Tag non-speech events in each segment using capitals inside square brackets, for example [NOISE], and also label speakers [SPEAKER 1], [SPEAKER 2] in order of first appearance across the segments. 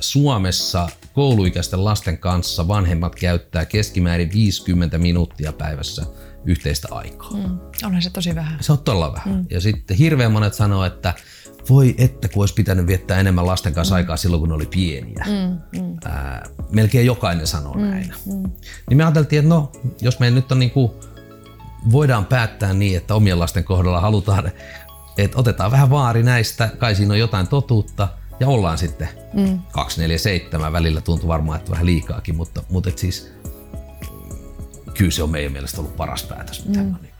[SPEAKER 1] Suomessa kouluikäisten lasten kanssa vanhemmat käyttää keskimäärin 50 minuuttia päivässä yhteistä aikaa. Mm.
[SPEAKER 2] Onhan se tosi vähän.
[SPEAKER 1] Se on todella vähän. Mm. Ja sitten hirveän monet sanoo, että voi että kun olisi pitänyt viettää enemmän lasten kanssa mm. aikaa silloin, kun ne oli pieniä. Mm, mm. Ää, melkein jokainen sanoo mm, näin. Mm. Niin me ajateltiin, että no, jos me nyt on niin kuin, voidaan päättää niin, että omien lasten kohdalla halutaan, että otetaan vähän vaari näistä, kai siinä on jotain totuutta, ja ollaan sitten mm. 247, välillä tuntuu varmaan, että vähän liikaakin, mutta, mutta et siis kyllä se on meidän mielestä ollut paras päätös, mitä mm. niin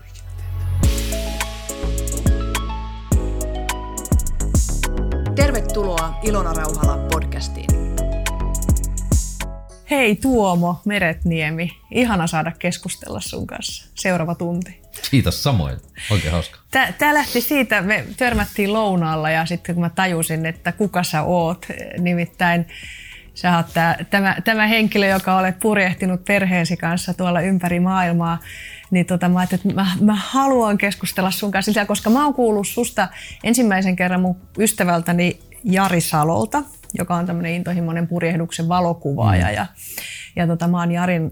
[SPEAKER 2] Tervetuloa Ilona Rauhala podcastiin. Hei Tuomo Meretniemi, ihana saada keskustella sun kanssa. Seuraava tunti.
[SPEAKER 1] Kiitos samoin, oikein hauska.
[SPEAKER 2] Tämä lähti siitä, me törmättiin lounaalla ja sitten kun mä tajusin, että kuka sä oot, nimittäin sä oot tämä, tämä, tämä henkilö, joka olet purjehtinut perheesi kanssa tuolla ympäri maailmaa, niin tota, mä että mä, mä haluan keskustella sun kanssa, koska mä oon kuullut susta ensimmäisen kerran mun ystävältäni Jari Salolta, joka on tämmöinen intohimoinen purjehduksen valokuvaaja. Mm. Ja, ja tota, mä oon Jarin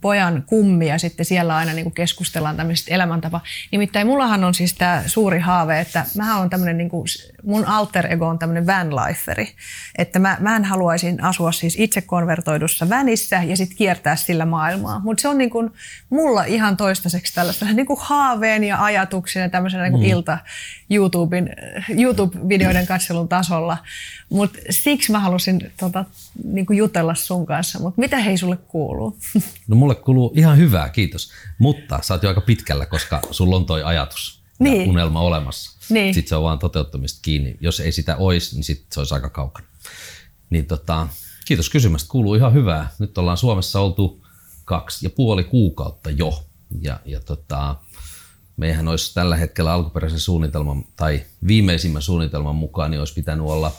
[SPEAKER 2] pojan kummi ja sitten siellä aina niin keskustellaan tämmöisestä elämäntapa. Nimittäin mullahan on siis tämä suuri haave, että mä on tämmöinen, niin kuin, mun alter ego on tämmöinen vanliferi. Että mä, mä en haluaisin asua siis itse konvertoidussa vänissä ja sitten kiertää sillä maailmaa. Mutta se on niin kuin, mulla ihan toistaiseksi tällaista niin kuin haaveen ja ajatuksen ja tämmöisen niin kuin mm. ilta YouTuben, YouTube-videoiden katselun tasolla. Mutta siksi mä halusin tota, niin kuin jutella sun kanssa. Mutta mitä hei sulle kuuluu? [LAUGHS]
[SPEAKER 1] No mulle kuuluu ihan hyvää, kiitos. Mutta sä oot jo aika pitkällä, koska sulla on toi ajatus niin. ja unelma olemassa. Niin. Sitten se on vaan toteuttamista kiinni. Jos ei sitä olisi, niin sitten se olisi aika kaukana. Niin tota, kiitos kysymästä, kuuluu ihan hyvää. Nyt ollaan Suomessa oltu kaksi ja puoli kuukautta jo. Ja, ja tota, meihän olisi tällä hetkellä alkuperäisen suunnitelman tai viimeisimmän suunnitelman mukaan niin olisi pitänyt olla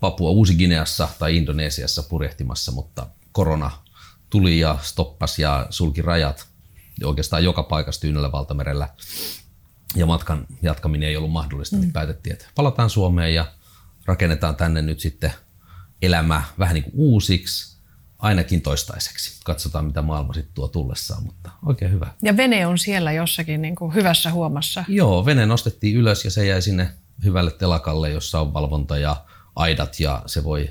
[SPEAKER 1] Papua Uusi-Gineassa tai Indonesiassa purjehtimassa, mutta korona tuli ja stoppasi ja sulki rajat oikeastaan joka paikassa Tyynellä valtamerellä ja matkan jatkaminen ei ollut mahdollista, niin mm. niin päätettiin, että palataan Suomeen ja rakennetaan tänne nyt sitten elämä vähän niin kuin uusiksi, ainakin toistaiseksi. Katsotaan, mitä maailma sitten tuo tullessaan, mutta oikein hyvä.
[SPEAKER 2] Ja vene on siellä jossakin niin kuin hyvässä huomassa.
[SPEAKER 1] Joo, vene nostettiin ylös ja se jäi sinne hyvälle telakalle, jossa on valvonta ja aidat ja se voi,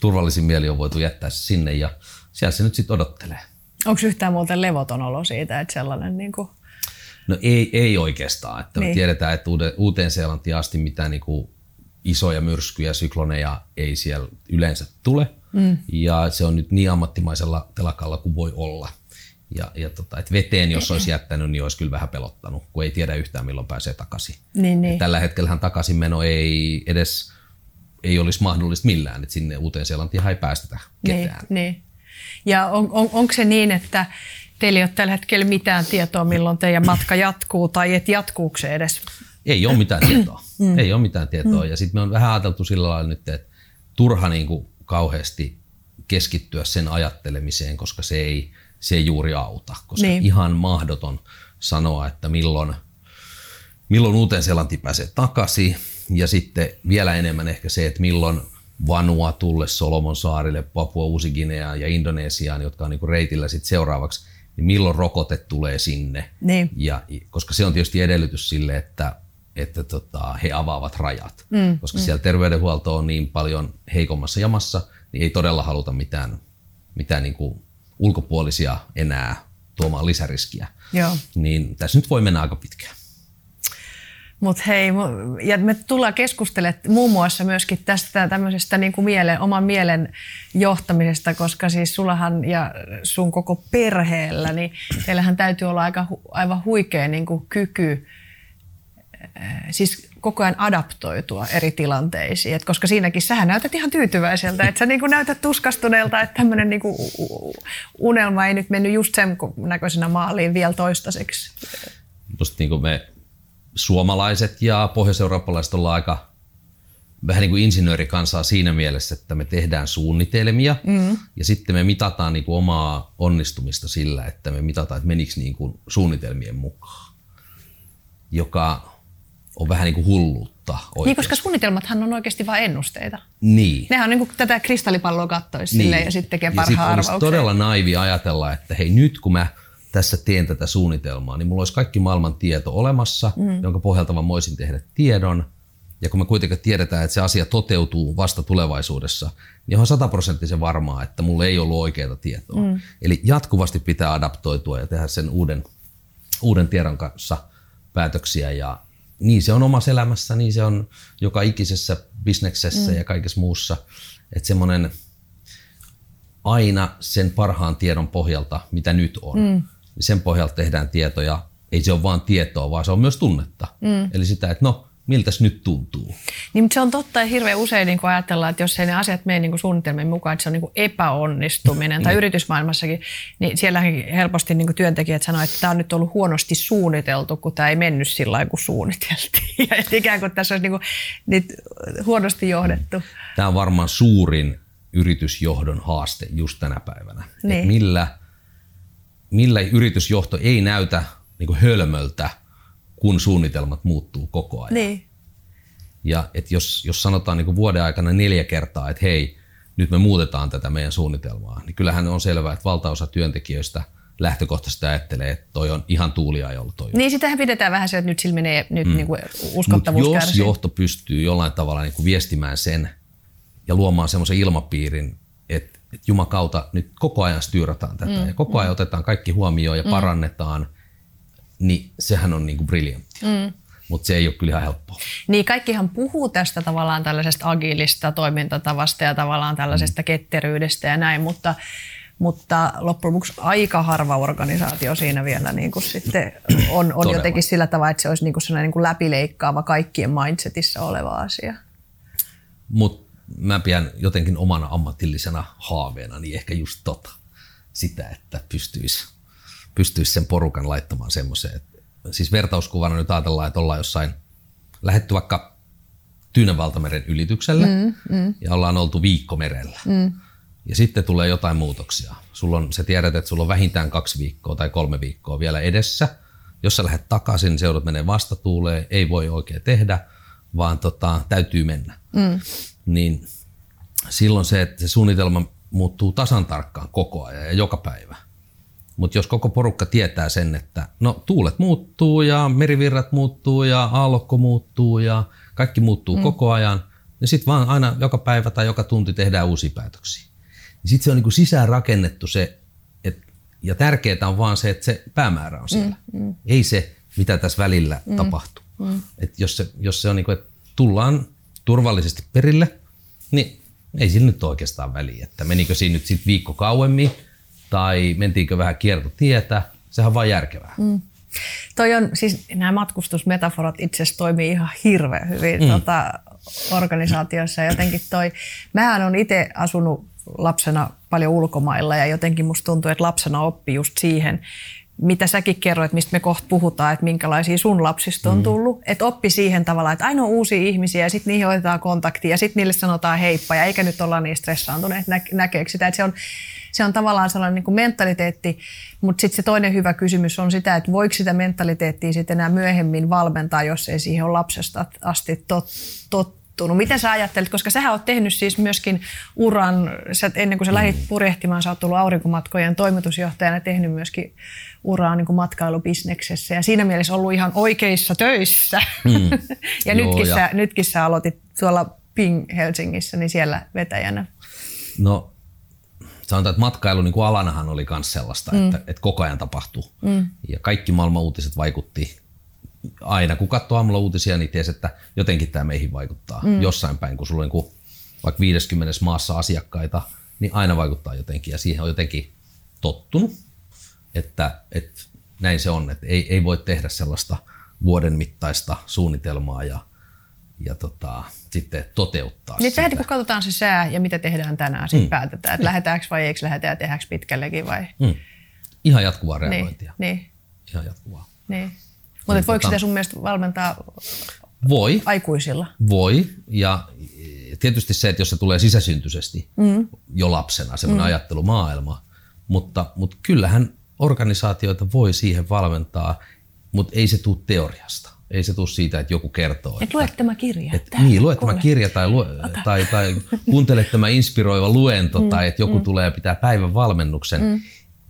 [SPEAKER 1] turvallisin mieli on voitu jättää sinne ja siellä se nyt sitten odottelee.
[SPEAKER 2] Onko yhtään muuten levoton olo siitä, että sellainen niin kuin...
[SPEAKER 1] No ei, ei oikeastaan. Että niin. Me tiedetään, että uuteen Seelantiin asti mitään niin kuin isoja myrskyjä, sykloneja ei siellä yleensä tule. Mm. Ja se on nyt niin ammattimaisella telakalla kuin voi olla. Ja, ja tota, et veteen, jos olisi jättänyt, niin olisi kyllä vähän pelottanut, kun ei tiedä yhtään milloin pääsee takaisin.
[SPEAKER 2] Niin, niin.
[SPEAKER 1] Tällä hetkellä takaisinmeno ei edes ei olisi mahdollista millään, että sinne uuteen Seelantiin ei päästetä ketään.
[SPEAKER 2] Niin, niin. Ja on, on, onko se niin, että teillä ei ole tällä hetkellä mitään tietoa, milloin teidän matka jatkuu, tai et jatkuuko se edes?
[SPEAKER 1] Ei ole mitään tietoa. [CLEARS THROAT] Mm. Ei ole mitään tietoa. Mm. Ja sitten me on vähän ajateltu sillä lailla nyt, että turha niin kuin kauheasti keskittyä sen ajattelemiseen, koska se ei, se ei juuri auta. Koska niin. ihan mahdoton sanoa, että milloin, milloin uuteen Seelanti pääsee takaisin. Ja sitten vielä enemmän ehkä se, että milloin – Vanuatulle, Solomon saarille, Papua Uusi-Guinea ja Indonesiaan, jotka on niin reitillä sit seuraavaksi, niin milloin rokote tulee sinne.
[SPEAKER 2] Niin.
[SPEAKER 1] Ja, koska se on tietysti edellytys sille, että, että tota, he avaavat rajat. Mm, koska mm. siellä terveydenhuolto on niin paljon heikommassa jamassa, niin ei todella haluta mitään, mitään niin kuin ulkopuolisia enää tuomaan lisäriskiä.
[SPEAKER 2] Joo.
[SPEAKER 1] Niin tässä nyt voi mennä aika pitkään.
[SPEAKER 2] Mutta hei, ja me tullaan keskustelemaan muun muassa myöskin tästä tämmöisestä niin kuin mielen, oman mielen johtamisesta, koska siis sullahan ja sun koko perheellä, niin teillähän täytyy olla aika, aivan huikea niin kuin kyky äh, siis koko ajan adaptoitua eri tilanteisiin. Et koska siinäkin sähän näytät ihan tyytyväiseltä, että sä niin kuin näytät tuskastuneelta, että tämmöinen niin unelma ei nyt mennyt just sen näköisenä maaliin vielä toistaiseksi.
[SPEAKER 1] Musta niin kuin me suomalaiset ja pohjoiseurooppalaiset ollaan aika vähän niin kuin insinöörikansaa siinä mielessä, että me tehdään suunnitelmia mm. ja sitten me mitataan niin kuin omaa onnistumista sillä, että me mitataan, että menikö niin kuin suunnitelmien mukaan, joka on vähän niin kuin hulluutta. oikeasti.
[SPEAKER 2] Niin, koska suunnitelmathan on oikeasti vain ennusteita.
[SPEAKER 1] Niin.
[SPEAKER 2] Nehän on niin kuin tätä kristallipalloa kattoisi niin. ja sitten tekee parhaan arvauksen.
[SPEAKER 1] todella naivi ajatella, että hei nyt kun mä tässä teen tätä suunnitelmaa, niin mulla olisi kaikki maailman tieto olemassa, mm. jonka pohjalta mä voisin tehdä tiedon. Ja kun me kuitenkin tiedetään, että se asia toteutuu vasta tulevaisuudessa, niin on sataprosenttisen varmaa, että mulla ei ollut oikeaa tietoa. Mm. Eli jatkuvasti pitää adaptoitua ja tehdä sen uuden, uuden tiedon kanssa päätöksiä. Ja niin se on omassa elämässä, niin se on joka ikisessä bisneksessä mm. ja kaikessa muussa. Että semmoinen aina sen parhaan tiedon pohjalta, mitä nyt on, mm. Niin sen pohjalta tehdään tietoja. Ei se ole vain tietoa, vaan se on myös tunnetta. Mm. Eli sitä, että no, miltä se nyt tuntuu.
[SPEAKER 2] Niin, mutta se on totta ja hirveän usein niin ajatellaan, että jos ei ne asiat mene niin kuin suunnitelmien mukaan, että se on niin epäonnistuminen tai niin. yritysmaailmassakin, niin sielläkin helposti niin työntekijät sanoo, että tämä on nyt ollut huonosti suunniteltu, kun tämä ei mennyt sillä lailla, kun suunniteltiin. [LAUGHS] Ja ikään kuin tässä olisi niin kuin, nyt huonosti johdettu.
[SPEAKER 1] Tämä on varmaan suurin yritysjohdon haaste just tänä päivänä. Niin. millä, millä yritysjohto ei näytä niin kuin hölmöltä – kun suunnitelmat muuttuu koko ajan.
[SPEAKER 2] Niin.
[SPEAKER 1] Ja et jos, jos sanotaan niin vuoden aikana neljä kertaa, että hei, nyt me muutetaan tätä meidän suunnitelmaa, niin kyllähän on selvää, että valtaosa työntekijöistä lähtökohtaisesti ajattelee, että toi on ihan jolla toi
[SPEAKER 2] Niin, sitähän pidetään vähän se, että nyt sillä menee nyt mm. niin kuin uskottavuus
[SPEAKER 1] Mut jos kärsii. johto pystyy jollain tavalla niin kuin viestimään sen ja luomaan semmoisen ilmapiirin, että, että jumakauta, nyt koko ajan styyrataan tätä mm. ja koko ajan mm. otetaan kaikki huomioon ja mm. parannetaan – niin sehän on niinku briljanttia. Mm. Mutta se ei ole kyllä ihan helppoa.
[SPEAKER 2] Niin, kaikkihan puhuu tästä tavallaan tällaisesta agilista toimintatavasta ja tavallaan tällaisesta mm. ketteryydestä ja näin, mutta, mutta loppujen lopuksi aika harva organisaatio siinä vielä niin kuin sitten on, on jotenkin sillä tavalla, että se olisi niin kuin sellainen niin kuin läpileikkaava kaikkien mindsetissa oleva asia.
[SPEAKER 1] Mutta mä pidän jotenkin omana ammatillisena haaveena niin ehkä just tota, sitä, että pystyisi pystyisi sen porukan laittamaan semmoiseen. Siis vertauskuvana nyt ajatellaan, että ollaan jossain lähetty vaikka Tyynen valtameren ylitykselle mm, mm. ja ollaan oltu viikko merellä. Mm. Ja sitten tulee jotain muutoksia. Sulla on, sä tiedät, että sulla on vähintään kaksi viikkoa tai kolme viikkoa vielä edessä. Jos sä lähdet takaisin, niin seudut menee vastatuuleen, ei voi oikein tehdä, vaan tota, täytyy mennä. Mm. Niin silloin se, että se suunnitelma muuttuu tasan tarkkaan koko ajan ja joka päivä. Mutta jos koko porukka tietää sen, että no tuulet muuttuu ja merivirrat muuttuu ja aallokko muuttuu ja kaikki muuttuu mm. koko ajan, niin sitten vaan aina joka päivä tai joka tunti tehdään uusia päätöksiä. Niin sitten se on niinku sisään rakennettu se, et, ja tärkeää on vaan se, että se päämäärä on siellä. Mm, mm. Ei se, mitä tässä välillä mm, tapahtuu. Mm. Et jos, se, jos se on niinku, että tullaan turvallisesti perille, niin ei sillä nyt oikeastaan väliä, että menikö siinä nyt sitten viikko kauemmin tai mentiinkö vähän kiertotietä, sehän on vain järkevää. Mm.
[SPEAKER 2] Toi on, siis nämä matkustusmetaforat itse asiassa toimii ihan hirveän hyvin mm. tota, organisaatiossa. Jotenkin toi, mähän on itse asunut lapsena paljon ulkomailla ja jotenkin musta tuntuu, että lapsena oppi just siihen, mitä säkin kerroit, mistä me kohta puhutaan, että minkälaisia sun lapsista on mm. tullut. Että oppi siihen tavallaan, että aina on uusia ihmisiä ja sitten niihin otetaan kontaktia ja sitten niille sanotaan heippa ja eikä nyt olla niin stressaantuneet nä- näkeekö sitä. Että se on, se on tavallaan sellainen niin kuin mentaliteetti, mutta sitten se toinen hyvä kysymys on sitä, että voiko sitä mentaliteettia sitten enää myöhemmin valmentaa, jos ei siihen ole lapsesta asti tot, tottunut. Miten sä ajattelet, koska sä oot tehnyt siis myöskin uran, sä, ennen kuin sä lähdit mm. purjehtimaan, sä oot tullut aurinkomatkojen toimitusjohtajana, tehnyt myöskin uraa niin kuin matkailubisneksessä ja siinä mielessä ollut ihan oikeissa töissä. Mm. [LAUGHS] ja, Joo, nytkin, ja sä, nytkin sä aloitit tuolla Ping Helsingissä, niin siellä vetäjänä.
[SPEAKER 1] No sanotaan, että matkailu niin kuin alanahan oli myös sellaista, mm. että, että koko ajan tapahtuu. Mm. Ja kaikki maailman uutiset vaikutti aina. Kun katsoo aamulla uutisia, niin tiesi, että jotenkin tämä meihin vaikuttaa mm. jossain päin. Kun sulla on niin vaikka 50 maassa asiakkaita, niin aina vaikuttaa jotenkin. Ja siihen on jotenkin tottunut, että, että näin se on. Että ei, ei voi tehdä sellaista vuoden mittaista suunnitelmaa ja ja tota, sitten toteuttaa
[SPEAKER 2] niin sitä. kun katsotaan se sää ja mitä tehdään tänään, sitten mm. päätetään, että mm. lähdetäänkö vai eikö lähdetä ja tehdäänkö pitkällekin vai? Mm.
[SPEAKER 1] Ihan jatkuvaa niin, reagointia.
[SPEAKER 2] Niin, niin.
[SPEAKER 1] Ihan jatkuvaa.
[SPEAKER 2] Niin. Mutta niin, voiko tota, sitä sun mielestä valmentaa
[SPEAKER 1] voi,
[SPEAKER 2] aikuisilla?
[SPEAKER 1] Voi, ja tietysti se, että jos se tulee sisäsyntyisesti mm. jo lapsena, semmoinen mm. ajattelumaailma, mutta, mutta kyllähän organisaatioita voi siihen valmentaa, mutta ei se tule teoriasta Ei se tule siitä, että joku kertoo.
[SPEAKER 2] Et lue tämä kirja.
[SPEAKER 1] Et, niin, lue tämä kirja tai, lue, tai, tai kuuntele tämä inspiroiva luento mm, tai että joku mm. tulee pitää päivän valmennuksen. Mm.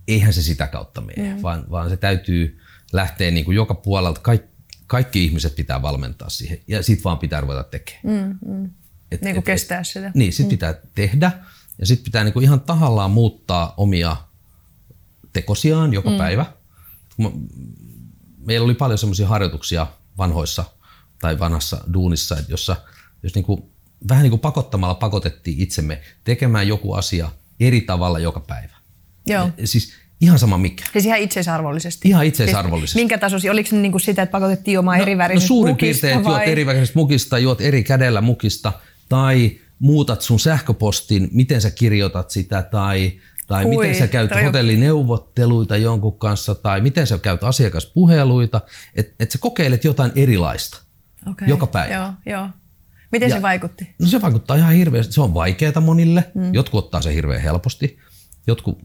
[SPEAKER 1] Eihän se sitä kautta mene, mm. vaan, vaan se täytyy lähteä niin kuin joka puolelta. Kaikki, kaikki ihmiset pitää valmentaa siihen ja sit vaan pitää ruveta tekemään.
[SPEAKER 2] Mm, mm. Et, niin kuin et, kestää sitä.
[SPEAKER 1] Niin, sit mm. pitää tehdä ja sit pitää niin kuin ihan tahallaan muuttaa omia tekosiaan joka mm. päivä. Meillä oli paljon semmoisia harjoituksia vanhoissa tai vanhassa duunissa, jossa jos niin kuin, vähän niin kuin pakottamalla pakotettiin itsemme tekemään joku asia eri tavalla joka päivä.
[SPEAKER 2] Joo.
[SPEAKER 1] Ja, siis ihan sama mikä.
[SPEAKER 2] Siis ihan itseisarvollisesti?
[SPEAKER 1] Ihan itseisarvollisesti. Siis
[SPEAKER 2] minkä tasoisia? Oliko se niin kuin sitä, että pakotettiin juomaan no, eri värisestä no
[SPEAKER 1] suurin
[SPEAKER 2] mukista,
[SPEAKER 1] piirtein, että juot eri värisestä mukista, juot eri kädellä mukista tai muutat sun sähköpostin, miten sä kirjoitat sitä tai tai Hui, miten sä käyt hotellineuvotteluita jonkun kanssa, tai miten sä käyt asiakaspuheluita, että et sä kokeilet jotain erilaista okay. joka päivä.
[SPEAKER 2] Joo, joo. Miten ja, se vaikutti?
[SPEAKER 1] No se vaikuttaa ihan hirveästi. Se on vaikeaa monille. Mm. Jotkut ottaa se hirveän helposti. Jotkut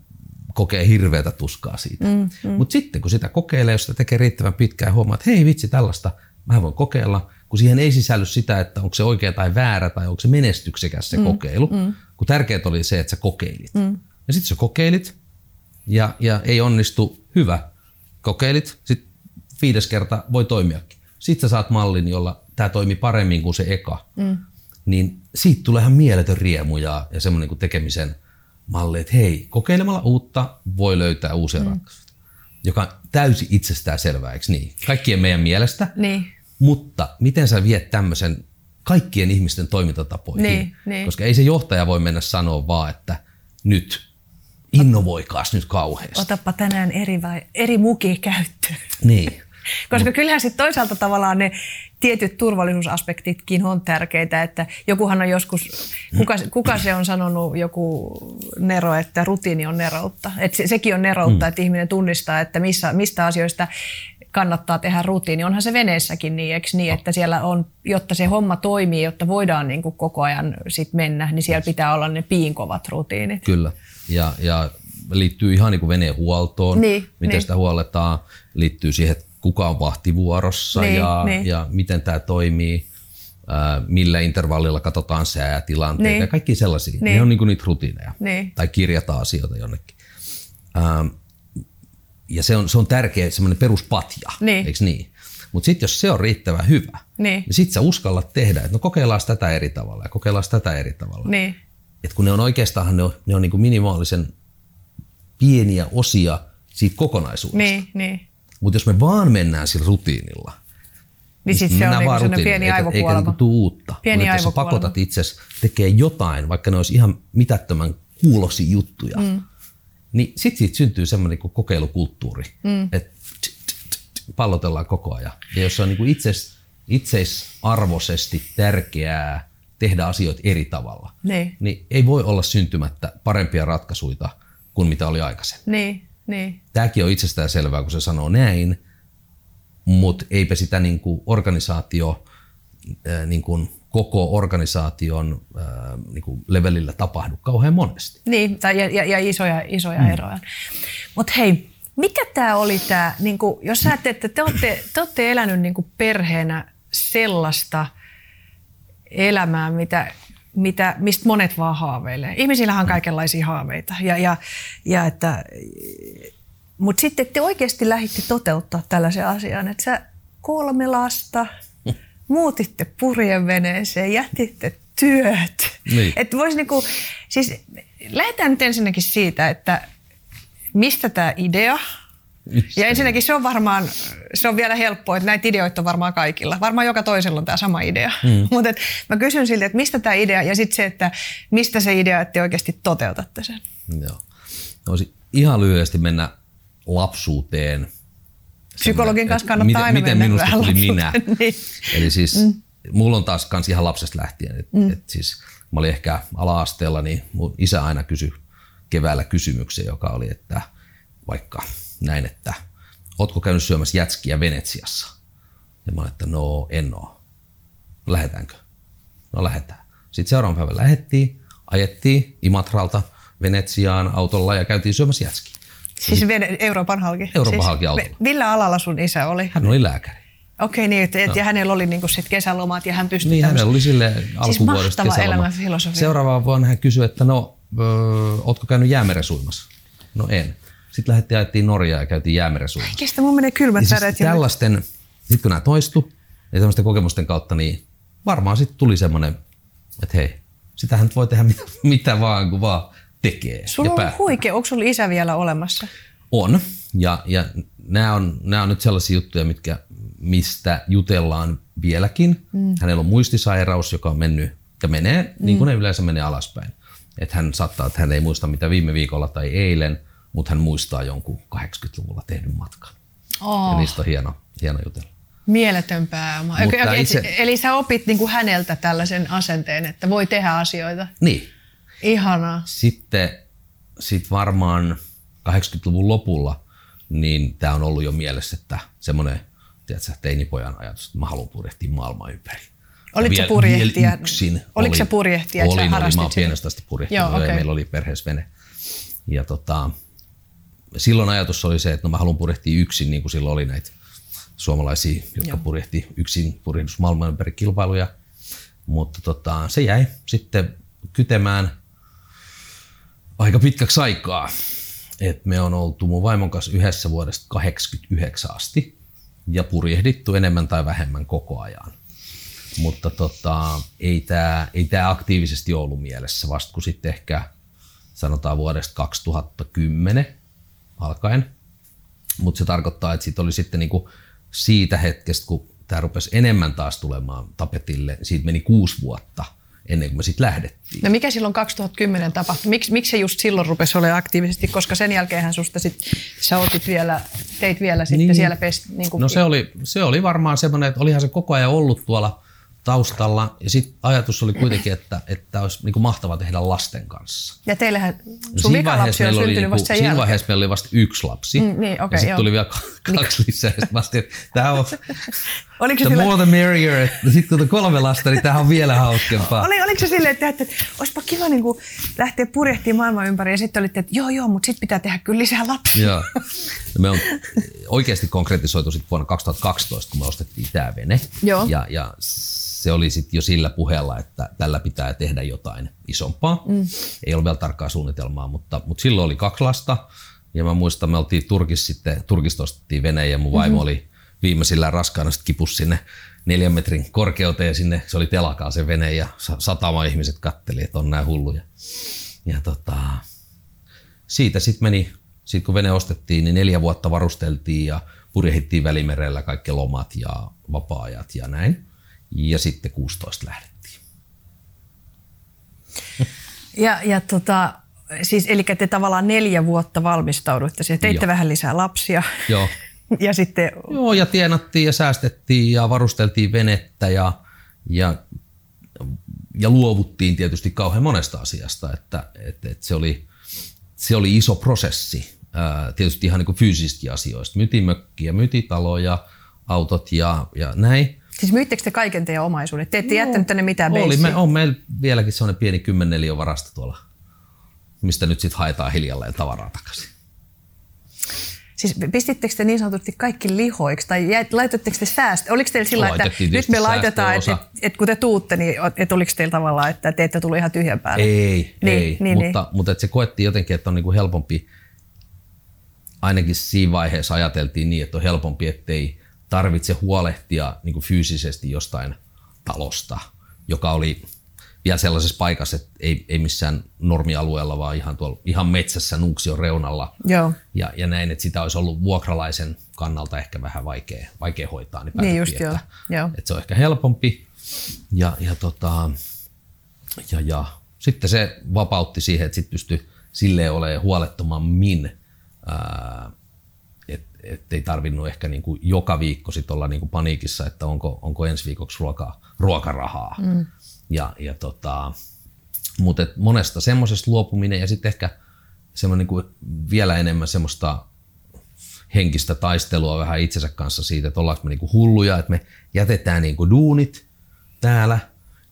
[SPEAKER 1] kokee hirveätä tuskaa siitä. Mm, mm. Mutta sitten kun sitä kokeilee, jos sitä tekee riittävän pitkään ja huomaa, että hei vitsi tällaista, mä voin kokeilla, kun siihen ei sisälly sitä, että onko se oikea tai väärä tai onko se menestyksekäs se mm, kokeilu, mm. kun tärkeää oli se, että sä kokeilit. Mm. Ja sitten sä kokeilit ja, ja ei onnistu, hyvä. Kokeilit, sitten viides kerta voi toimiakin. Sitten sä saat mallin, jolla tämä toimii paremmin kuin se eka. Mm. Niin siitä tulee ihan mieletön riemu ja, ja semmoinen niin tekemisen malli, että hei, kokeilemalla uutta voi löytää uusia mm. ratkaisuja. Joka on täysin itsestään selvää, eikö niin? Kaikkien meidän mielestä.
[SPEAKER 2] Niin.
[SPEAKER 1] Mutta miten sä viet tämmöisen kaikkien ihmisten toimintatapoihin?
[SPEAKER 2] Niin, niin.
[SPEAKER 1] Koska ei se johtaja voi mennä sanoa vaan, että nyt innovoikaas nyt kauheasti.
[SPEAKER 2] Otapa tänään eri, vai, eri muki käyttöön.
[SPEAKER 1] Niin. [LAUGHS]
[SPEAKER 2] Koska Mut. kyllähän sitten toisaalta tavallaan ne tietyt turvallisuusaspektitkin on tärkeitä, että jokuhan on joskus, kuka, kuka se on sanonut joku Nero, että rutiini on neroutta. Että se, sekin on neroutta, mm. että ihminen tunnistaa, että missä, mistä asioista kannattaa tehdä rutiini. Onhan se veneessäkin niin, eikö niin, että siellä on, jotta se homma toimii, jotta voidaan niin kuin koko ajan sit mennä, niin siellä pitää olla ne piinkovat rutiinit.
[SPEAKER 1] Kyllä ja, ja liittyy ihan niin kuin veneen huoltoon,
[SPEAKER 2] niin,
[SPEAKER 1] miten
[SPEAKER 2] niin.
[SPEAKER 1] sitä huolletaan, liittyy siihen, että kuka on vahtivuorossa niin, ja, niin. ja miten tämä toimii, millä intervallilla katsotaan säätilanteita niin. ja kaikki sellaisia. Niin. Ne on niin kuin niitä rutiineja
[SPEAKER 2] niin.
[SPEAKER 1] tai kirjataan asioita jonnekin. Ja se on, se on tärkeä semmoinen peruspatja,
[SPEAKER 2] niin.
[SPEAKER 1] eikö niin? Mutta sitten jos se on riittävän hyvä,
[SPEAKER 2] niin, niin
[SPEAKER 1] sitten sä uskallat tehdä, että no kokeillaan tätä eri tavalla ja kokeillaan tätä eri tavalla.
[SPEAKER 2] Niin
[SPEAKER 1] että kun ne on oikeastaan ne on, ne on niin kuin minimaalisen pieniä osia siitä kokonaisuudesta.
[SPEAKER 2] Niin, niin.
[SPEAKER 1] Mutta jos me vaan mennään sillä rutiinilla,
[SPEAKER 2] niin sitten se on niin vaan pieni
[SPEAKER 1] eikä, eikä niinku tuu uutta.
[SPEAKER 2] Pieni
[SPEAKER 1] Mutta jos pakotat itse tekee jotain, vaikka ne olisi ihan mitättömän kuulosi juttuja, mm. niin sitten siitä syntyy semmoinen niin kokeilukulttuuri, mm. että pallotellaan koko ajan. Ja jos on niin itses, itseisarvoisesti tärkeää tehdä asioita eri tavalla,
[SPEAKER 2] niin.
[SPEAKER 1] niin ei voi olla syntymättä parempia ratkaisuja kuin mitä oli aikaisemmin.
[SPEAKER 2] Niin, niin.
[SPEAKER 1] Tämäkin on itsestään selvää, kun se sanoo näin, mutta eipä sitä niin kuin organisaatio, niin kuin koko organisaation niin kuin levelillä tapahdu kauhean monesti.
[SPEAKER 2] Niin, tai, ja, ja, ja isoja, isoja mm. eroja. Mutta hei, mikä tämä oli tämä, niin jos sä että te olette, te olette elänyt niin kuin perheenä sellaista – elämää, mitä, mitä, mistä monet vaan haaveilee. Ihmisillä on kaikenlaisia haaveita. Ja, ja, ja että, mutta sitten te oikeasti lähditte toteuttaa tällaisen asian, että sä kolme lasta, [LAUGHS] muutitte purjeveneeseen, jätitte työt.
[SPEAKER 1] Niin.
[SPEAKER 2] Että vois niinku, siis lähdetään nyt ensinnäkin siitä, että mistä tämä idea – ja ensinnäkin se on varmaan, se on vielä helppoa, että näitä ideoita on varmaan kaikilla. Varmaan joka toisella on tämä sama idea. Mm. [LAUGHS] Mutta mä kysyn siltä, että mistä tämä idea ja sitten se, että mistä se idea, että te oikeasti toteutatte sen.
[SPEAKER 1] Joo. Voisi ihan lyhyesti mennä lapsuuteen.
[SPEAKER 2] Psykologin kanssa kannattaa
[SPEAKER 1] miten,
[SPEAKER 2] aina
[SPEAKER 1] miten
[SPEAKER 2] mennä
[SPEAKER 1] minusta tuli minä. [LAUGHS]
[SPEAKER 2] niin.
[SPEAKER 1] Eli siis mm. mulla on taas kans ihan lapsesta lähtien. Et, mm. et siis, mä olin ehkä ala-asteella, niin mun isä aina kysyi keväällä kysymyksen, joka oli, että vaikka näin, että ootko käynyt syömässä jätskiä Venetsiassa? Ja mä olin, että no en oo. Lähetäänkö? No lähetään. Sitten seuraavan päivän lähettiin, ajettiin Imatralta Venetsiaan autolla ja käytiin syömässä jätskiä.
[SPEAKER 2] Siis Euroopan halki?
[SPEAKER 1] Euroopan
[SPEAKER 2] siis
[SPEAKER 1] halki autolla.
[SPEAKER 2] Millä alalla sun isä oli?
[SPEAKER 1] Hän oli lääkäri.
[SPEAKER 2] Okei, niin, että, no. ja hänellä oli niinku sit kesälomat ja hän pystyi
[SPEAKER 1] Niin, hänellä oli sille siis alkuvuodesta
[SPEAKER 2] siis elämän filosofia.
[SPEAKER 1] Seuraavaan vuonna hän kysyi, että no, öö, ootko käynyt jäämeren suimassa? No en. Sitten lähdettiin ajettiin Norjaa ja käytiin jäämeren suimassa.
[SPEAKER 2] Kestä, mun menee kylmät
[SPEAKER 1] ja siis tällaisten, sitten kun nämä toistu, ja tämmöisten kokemusten kautta, niin varmaan sitten tuli semmoinen, että hei, sitähän voi tehdä [LAUGHS] mitä, mitä vaan, kun vaan tekee.
[SPEAKER 2] Sulla
[SPEAKER 1] on
[SPEAKER 2] huikea, onko sulla isä vielä olemassa?
[SPEAKER 1] On, ja, ja nämä, on, nämä on nyt sellaisia juttuja, mitkä, mistä jutellaan vieläkin. Mm. Hänellä on muistisairaus, joka on mennyt ja menee, mm. niin kuin ne yleensä menee alaspäin. Että hän saattaa, että hän ei muista mitä viime viikolla tai eilen, mutta hän muistaa jonkun 80-luvulla tehdyn matkan. Oh. Ja niistä on hieno, hieno jutella.
[SPEAKER 2] Mieletön pääoma. Mutta itse... Eli sä opit niin kuin häneltä tällaisen asenteen, että voi tehdä asioita.
[SPEAKER 1] Niin.
[SPEAKER 2] Ihanaa.
[SPEAKER 1] Sitten sit varmaan 80-luvun lopulla, niin tämä on ollut jo mielessä, että semmoinen tiedätkö, teinipojan ajatus, että mä haluan purjehtia maailmaa ympäri.
[SPEAKER 2] Oliko se purjehtija? Yksin. Oliko oli, se purjehtija?
[SPEAKER 1] Olin, olin, mä oon pienestä asti purjehtija. Okay. Meillä oli perheessä vene. Ja tota, silloin ajatus oli se, että no mä haluan purjehtia yksin, niin kuin silloin oli näitä suomalaisia, jotka Joo. purjehti yksin purjehdus maailman ympäri kilpailuja. Mutta tota, se jäi sitten kytemään aika pitkäksi aikaa. Et me on oltu mun vaimon kanssa yhdessä vuodesta 89 asti ja purjehdittu enemmän tai vähemmän koko ajan. Mutta tota, ei tämä ei tää aktiivisesti ollut mielessä vasta kun sitten ehkä sanotaan vuodesta 2010 alkaen. Mutta se tarkoittaa, että siitä oli sitten niinku siitä hetkestä, kun tämä rupesi enemmän taas tulemaan tapetille, siitä meni kuusi vuotta – ennen kuin me sitten lähdettiin.
[SPEAKER 2] No mikä silloin 2010 tapahtui? Miks, miksi se just silloin rupesi olemaan aktiivisesti? Koska sen jälkeen susta sit, sä otit vielä, teit vielä sitten niin. siellä pest, niin
[SPEAKER 1] kuin... No se oli, se oli varmaan semmoinen, että olihan se koko ajan ollut tuolla taustalla. Ja sitten ajatus oli kuitenkin, että, että olisi niin kuin mahtava tehdä lasten kanssa.
[SPEAKER 2] Ja teillähän sun no lapsi on syntynyt vasta sen
[SPEAKER 1] Siinä vaiheessa meillä oli vasta yksi lapsi. Mm, niin, okay, ja sitten tuli vielä kaksi niin. lisää. Sitten tämä on Oliko the sille... more the merrier. Sitten kun on kolme lasta, niin tämä on vielä hauskempaa.
[SPEAKER 2] Oli, oliko se silleen, että, että, että olisipa kiva niin kuin lähteä purjehtimaan maailman ympäri ja sitten olitte, että joo joo, mutta sitten pitää tehdä kyllä lisää lapsia.
[SPEAKER 1] Joo. No me on oikeasti konkretisoitu sitten vuonna 2012, kun me ostettiin tämä vene. Joo. Ja, ja se oli sitten jo sillä puheella, että tällä pitää tehdä jotain isompaa. Mm. Ei ole vielä tarkkaa suunnitelmaa, mutta, mutta silloin oli kaksi lasta. Ja mä muistan, me oltiin Turkissa sitten, Turkista ostettiin vene ja mun vaimo mm-hmm. oli viimeisillä raskaana sitten kipus sinne neljän metrin korkeuteen ja sinne se oli telakaa se vene ja satama ihmiset katteli, että on nämä hulluja. Ja tota, siitä sitten meni, sit kun vene ostettiin, niin neljä vuotta varusteltiin ja purjehittiin välimerellä kaikki lomat ja vapaa-ajat ja näin ja sitten 16 lähdettiin.
[SPEAKER 2] Ja, ja tota, siis, eli te tavallaan neljä vuotta valmistauduitte siihen. Teitte Joo. vähän lisää lapsia.
[SPEAKER 1] Joo. [LAUGHS]
[SPEAKER 2] ja sitten...
[SPEAKER 1] Joo, ja tienattiin ja säästettiin ja varusteltiin venettä ja, ja, ja luovuttiin tietysti kauhean monesta asiasta. Että, että, että se, oli, se oli iso prosessi. Ää, tietysti ihan niin kuin fyysisesti asioista. Myytiin mökkiä, myytiin taloja, autot ja, ja näin.
[SPEAKER 2] Siis myittekö te kaiken teidän omaisuuden? Te ette no, jättänyt tänne mitään
[SPEAKER 1] oli, me, on meillä vieläkin sellainen pieni kymmenen varasto tuolla, mistä nyt sitten haetaan hiljalleen tavaraa takaisin.
[SPEAKER 2] Siis pistittekö te niin sanotusti kaikki lihoiksi tai laitoitteko te säästö? Oliko teillä sillä, että nyt me laitetaan, että, että, että kun te tuutte, niin että oliko teillä tavallaan, että te ette tullut ihan tyhjän päälle?
[SPEAKER 1] Ei, niin, ei. Niin, mutta, niin. mutta että se koettiin jotenkin, että on niin kuin helpompi, ainakin siinä vaiheessa ajateltiin niin, että on helpompi, ettei tarvitse huolehtia niin kuin fyysisesti jostain talosta, joka oli vielä sellaisessa paikassa, että ei, ei missään normialueella, vaan ihan, tuolla, ihan metsässä Nuuksion reunalla.
[SPEAKER 2] Joo.
[SPEAKER 1] Ja, ja näin, että sitä olisi ollut vuokralaisen kannalta ehkä vähän vaikea, vaikea hoitaa.
[SPEAKER 2] Niin, niin just että, joo.
[SPEAKER 1] Että se on ehkä helpompi. Ja, ja, tota, ja, ja sitten se vapautti siihen, että sitten pystyi silleen olemaan huolettomammin ää, ettei tarvinnut ehkä niin kuin joka viikko sit olla niin kuin paniikissa, että onko, onko ensi viikoksi ruoka, ruokarahaa. Mm. Ja, ja tota, mutta monesta semmoisesta luopuminen ja sitten ehkä semmoinen niin vielä enemmän semmoista henkistä taistelua vähän itsensä kanssa siitä, että ollaanko me niin kuin hulluja, että me jätetään niin kuin duunit täällä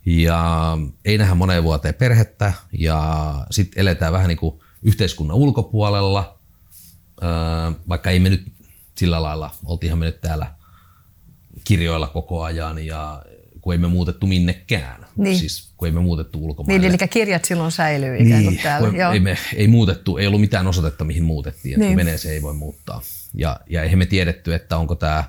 [SPEAKER 1] ja ei nähdä moneen vuoteen perhettä ja sitten eletään vähän niin kuin yhteiskunnan ulkopuolella, vaikka ei me nyt sillä lailla oltiinhan me nyt täällä kirjoilla koko ajan ja kun ei me muutettu minnekään. Niin. Siis kun ei me muutettu ulkomaille.
[SPEAKER 2] Niin, eli kirjat silloin säilyy ikään kuin niin, täällä.
[SPEAKER 1] Joo. Ei, me, ei muutettu, ei ollut mitään osoitetta, mihin muutettiin. Että niin. veneeseen ei voi muuttaa. Ja, ja eihän me tiedetty, että onko tämä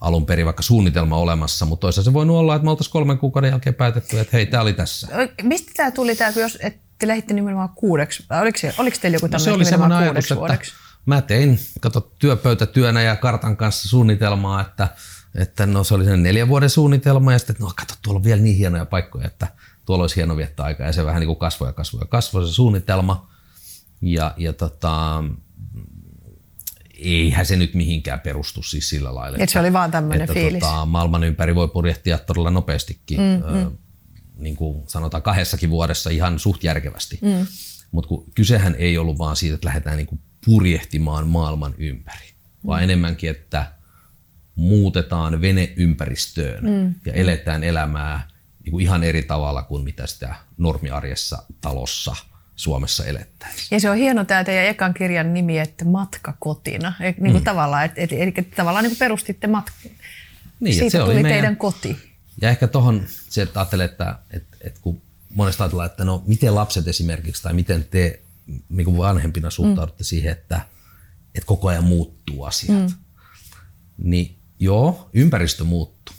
[SPEAKER 1] alun perin vaikka suunnitelma olemassa, mutta toisaalta se voi olla, että me oltaisiin kolmen kuukauden jälkeen päätetty, että hei, tämä oli tässä.
[SPEAKER 2] Mistä tämä tuli, tämä, jos että te lähditte nimenomaan kuudeksi? Oliko, se, oliko teillä joku tämmöinen
[SPEAKER 1] no se oli semmoinen ajatus, että mä tein kato, työpöytätyönä ja kartan kanssa suunnitelmaa, että, että no, se oli sen neljän vuoden suunnitelma ja sitten, että no kato, tuolla on vielä niin hienoja paikkoja, että tuolla olisi hieno viettää aikaa ja se vähän niin kuin kasvoi ja kasvoi ja kasvoi se suunnitelma. Ja, ja tota, eihän se nyt mihinkään perustu siis sillä lailla.
[SPEAKER 2] Et se oli vaan tämmöinen että, fiilis. Tota,
[SPEAKER 1] maailman ympäri voi purjehtia todella nopeastikin, mm, mm. niin kuin sanotaan kahdessakin vuodessa ihan suht järkevästi. Mm. Mutta kysehän ei ollut vaan siitä, että lähdetään niin kuin purjehtimaan maailman ympäri, mm. vaan enemmänkin, että muutetaan veneympäristöön mm. ja eletään elämää niin kuin ihan eri tavalla kuin mitä sitä normiarjessa talossa – Suomessa elettäisiin.
[SPEAKER 2] Ja se on hieno tämä teidän ekan kirjan nimi, että matka kotina. Niin kuin mm. tavallaan, että, eli, eli tavallaan niin kuin perustitte matka. Niin, Siitä se oli tuli meidän... teidän koti.
[SPEAKER 1] Ja ehkä tuohon se, että ajattelee, että, että, että kun monesta ajatellaan, että no miten lapset esimerkiksi tai miten te niin kuin vanhempina suhtaudutte mm. siihen, että, että koko ajan muuttuu asiat. Mm. Niin joo, ympäristö muuttuu.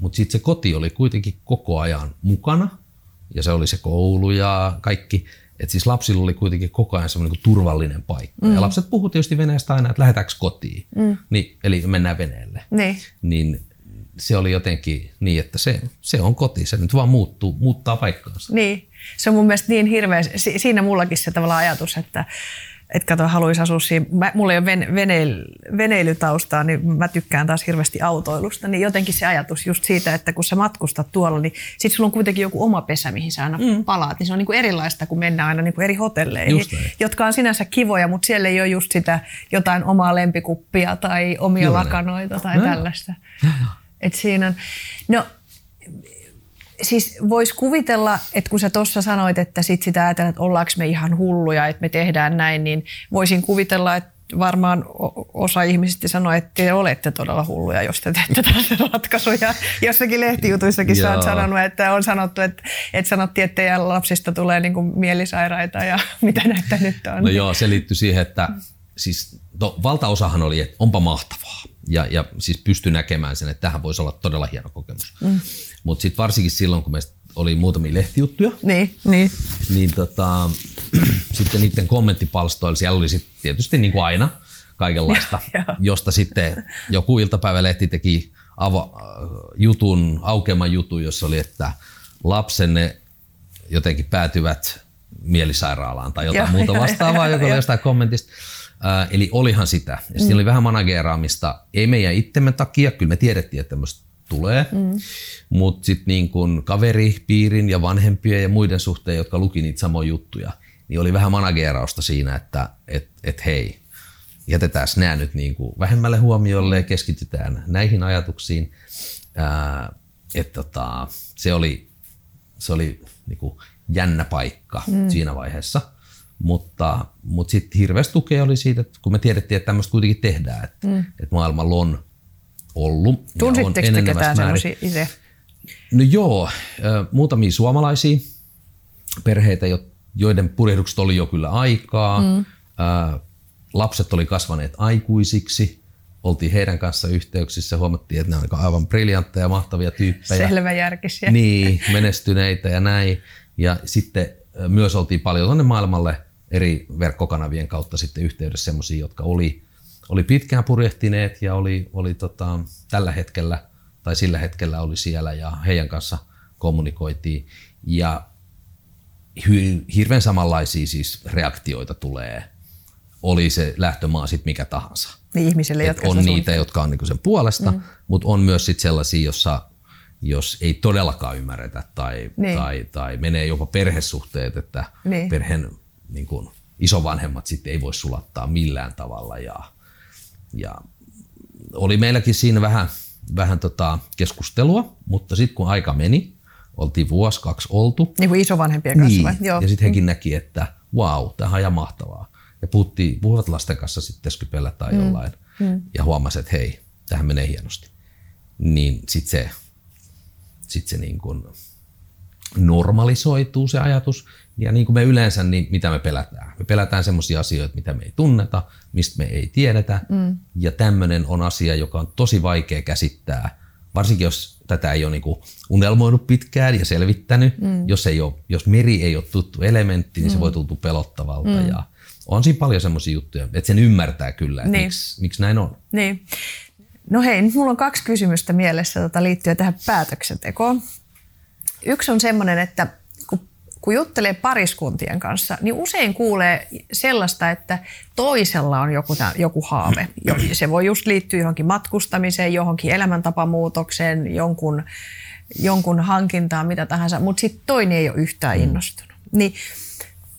[SPEAKER 1] Mutta sitten se koti oli kuitenkin koko ajan mukana ja se oli se koulu ja kaikki. Et siis lapsilla oli kuitenkin koko ajan semmoinen niin turvallinen paikka. Mm. Ja lapset puhuivat tietysti veneestä aina, että lähdetäänkö kotiin. Mm. Niin, eli mennään veneelle.
[SPEAKER 2] Niin.
[SPEAKER 1] niin se oli jotenkin niin, että se, se on koti, se nyt vaan muuttuu, muuttaa paikkaansa.
[SPEAKER 2] Niin, se on mun mielestä niin hirveä, siinä mullakin se tavallaan ajatus, että että kato, haluaisi asua siinä. Mä, mulla ei ole vene, veneily, veneilytaustaa, niin mä tykkään taas hirveästi autoilusta. Niin jotenkin se ajatus just siitä, että kun sä matkustat tuolla, niin sit sulla on kuitenkin joku oma pesä, mihin sä aina mm. palaat. Niin se on niin kuin erilaista, kun mennään aina niin kuin eri hotelleihin, jotka on sinänsä kivoja, mutta siellä ei ole just sitä jotain omaa lempikuppia tai omia Joo, lakanoita tai no. tällaista. Et siinä on, no siis voisi kuvitella, että kun sä tuossa sanoit, että sit sitä ajatellaan, että ollaanko me ihan hulluja, että me tehdään näin, niin voisin kuvitella, että varmaan osa ihmisistä sanoo, että te olette todella hulluja, jos te teette tällaisia [LAUGHS] ratkaisuja. Jossakin lehtijutuissakin sä oot sanonut, että on sanottu, että, että sanottiin, että teidän lapsista tulee niin kuin mielisairaita ja [LAUGHS] mitä näitä nyt on.
[SPEAKER 1] No joo, se liittyy siihen, että siis no, valtaosahan oli, että onpa mahtavaa. Ja, ja siis pystyi näkemään sen, että tähän voisi olla todella hieno kokemus. Mm. Mutta sitten varsinkin silloin, kun meistä oli muutamia lehtijuttuja,
[SPEAKER 2] niin, niin.
[SPEAKER 1] niin tota, [CLEARS THROAT] sitten niiden kommenttipalstoilla siellä oli sit tietysti niin kuin aina kaikenlaista, [LAUGHS] josta sitten joku iltapäivälehti teki avo, jutun, aukeaman jutun, jossa oli, että lapsenne jotenkin päätyvät mielisairaalaan tai jotain muuta vastaavaa, joka oli jostain kommentista. Äh, eli olihan sitä. Ja mm. siinä oli vähän manageeraamista, ei meidän itsemme takia, kyllä me tiedettiin, että tämmöistä tulee, mm. mutta sitten niin kun kaveripiirin ja vanhempien ja muiden suhteen, jotka luki niitä samoja juttuja, niin oli vähän manageerausta siinä, että et, et hei, jätetään nämä nyt niin kuin vähemmälle huomiolle ja keskitytään näihin ajatuksiin. Ää, et tota, se oli, se oli niin kuin jännä paikka mm. siinä vaiheessa. Mutta, mutta sitten hirveästi tukea oli siitä, että kun me tiedettiin, että tämmöistä kuitenkin tehdään, että, mm. että maailmalla on ollut.
[SPEAKER 2] Tunsitteko te ketään semmoisia itse?
[SPEAKER 1] No joo, muutamia suomalaisia perheitä, joiden purjehdukset oli jo kyllä aikaa. Mm. Lapset oli kasvaneet aikuisiksi. Oltiin heidän kanssa yhteyksissä, huomattiin, että ne on aivan briljantteja, mahtavia tyyppejä.
[SPEAKER 2] Selväjärkisiä.
[SPEAKER 1] Niin, menestyneitä ja näin. Ja sitten myös oltiin paljon tuonne maailmalle eri verkkokanavien kautta sitten yhteydessä semmoisia, jotka oli oli pitkään purjehtineet ja oli, oli tota, tällä hetkellä tai sillä hetkellä oli siellä ja heidän kanssa kommunikoitiin. Ja hirveän samanlaisia siis reaktioita tulee, oli se lähtömaa sitten mikä tahansa.
[SPEAKER 2] Niin ihmisille, jotka
[SPEAKER 1] on niitä, jotka on niinku sen puolesta, mm. mutta on myös sit sellaisia, jossa jos ei todellakaan ymmärretä tai, niin. tai, tai menee jopa perhesuhteet, että niin. perheen niin kuin, isovanhemmat sitten ei voi sulattaa millään tavalla ja ja oli meilläkin siinä vähän, vähän tota keskustelua, mutta sitten kun aika meni, oltiin vuosi, kaksi oltu.
[SPEAKER 2] Niin kuin isovanhempien kanssa
[SPEAKER 1] niin.
[SPEAKER 2] vai?
[SPEAKER 1] Joo. Ja sitten hekin mm. näki, että wow, tämä on ihan mahtavaa. Ja puhuttiin, puhuvat lasten kanssa sitten Skypellä tai mm. jollain. Mm. Ja huomasi, että hei, tähän menee hienosti. niin sitten se, sit se niin kuin normalisoituu se ajatus. Ja niin kuin me yleensä, niin mitä me pelätään? Me pelätään sellaisia asioita, mitä me ei tunneta, mistä me ei tiedetä. Mm. Ja tämmöinen on asia, joka on tosi vaikea käsittää, varsinkin jos tätä ei ole niin kuin unelmoinut pitkään ja selvittänyt. Mm. Jos, ei ole, jos meri ei ole tuttu elementti, niin mm. se voi tuntua pelottavalta. Mm. Ja on siinä paljon sellaisia juttuja, että sen ymmärtää kyllä, että niin. miksi, miksi näin on.
[SPEAKER 2] Niin. No hei, nyt mulla on kaksi kysymystä mielessä tota, liittyen tähän päätöksentekoon. Yksi on semmoinen, että kun, juttelee pariskuntien kanssa, niin usein kuulee sellaista, että toisella on joku, joku haave. Se voi just liittyä johonkin matkustamiseen, johonkin elämäntapamuutokseen, jonkun, jonkun hankintaan, mitä tahansa, mutta sitten toinen ei ole yhtään innostunut. Niin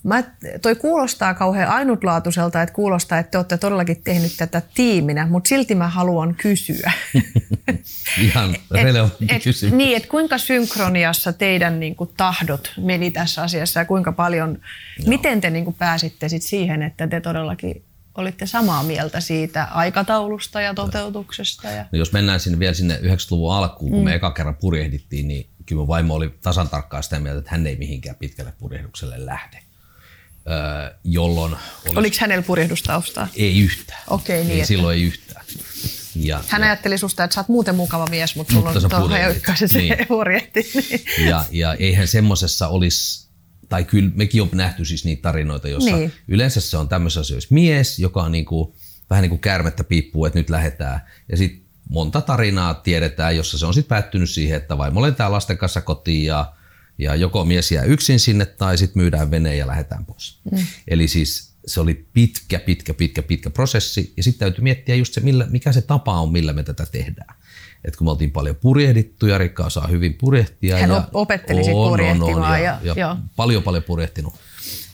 [SPEAKER 2] Mä, toi kuulostaa kauhean ainutlaatuiselta, että kuulostaa, että te olette todellakin tehnyt tätä tiiminä, mutta silti mä haluan kysyä. [LAUGHS]
[SPEAKER 1] Ihan relevantti et, kysymys.
[SPEAKER 2] Niin, että kuinka synkroniassa teidän niin kuin, tahdot meni tässä asiassa ja kuinka paljon, Joo. miten te niin kuin, pääsitte sit siihen, että te todellakin olitte samaa mieltä siitä aikataulusta ja toteutuksesta? Ja...
[SPEAKER 1] No jos mennään sinne vielä sinne 90-luvun alkuun, kun mm. me eka kerran purjehdittiin, niin kyllä vaimo oli tasan tarkkaan sitä mieltä, että hän ei mihinkään pitkälle purjehdukselle lähde jolloin... Olisi...
[SPEAKER 2] Oliko hänellä purjehdustaustaa?
[SPEAKER 1] Ei yhtään.
[SPEAKER 2] Okei, niin
[SPEAKER 1] ei, että... silloin ei yhtään.
[SPEAKER 2] Ja, Hän ja, ajatteli susta, että sä oot muuten mukava mies, mutta sulla mutta on tuohon se niin. purjehti.
[SPEAKER 1] Niin. Ja, ja eihän semmosessa olisi, tai kyllä mekin on nähty siis niitä tarinoita, joissa niin. yleensä se on tämmöisessä asioissa mies, joka on niinku, vähän niin kuin kärmettä piippuu, että nyt lähdetään. Ja sitten monta tarinaa tiedetään, jossa se on sitten päättynyt siihen, että vaimo lentää lasten kanssa kotiin ja ja joko mies jää yksin sinne tai sitten myydään vene ja lähdetään pois. Mm. Eli siis se oli pitkä, pitkä, pitkä, pitkä prosessi ja sitten täytyy miettiä just se, millä, mikä se tapa on, millä me tätä tehdään. Et kun me oltiin paljon purjehdittu ja Rikka osaa hyvin purjehtia.
[SPEAKER 2] Hän ja opetteli sitten purjehtimaan. On, on, ja,
[SPEAKER 1] ja, ja paljon paljon purjehtinut.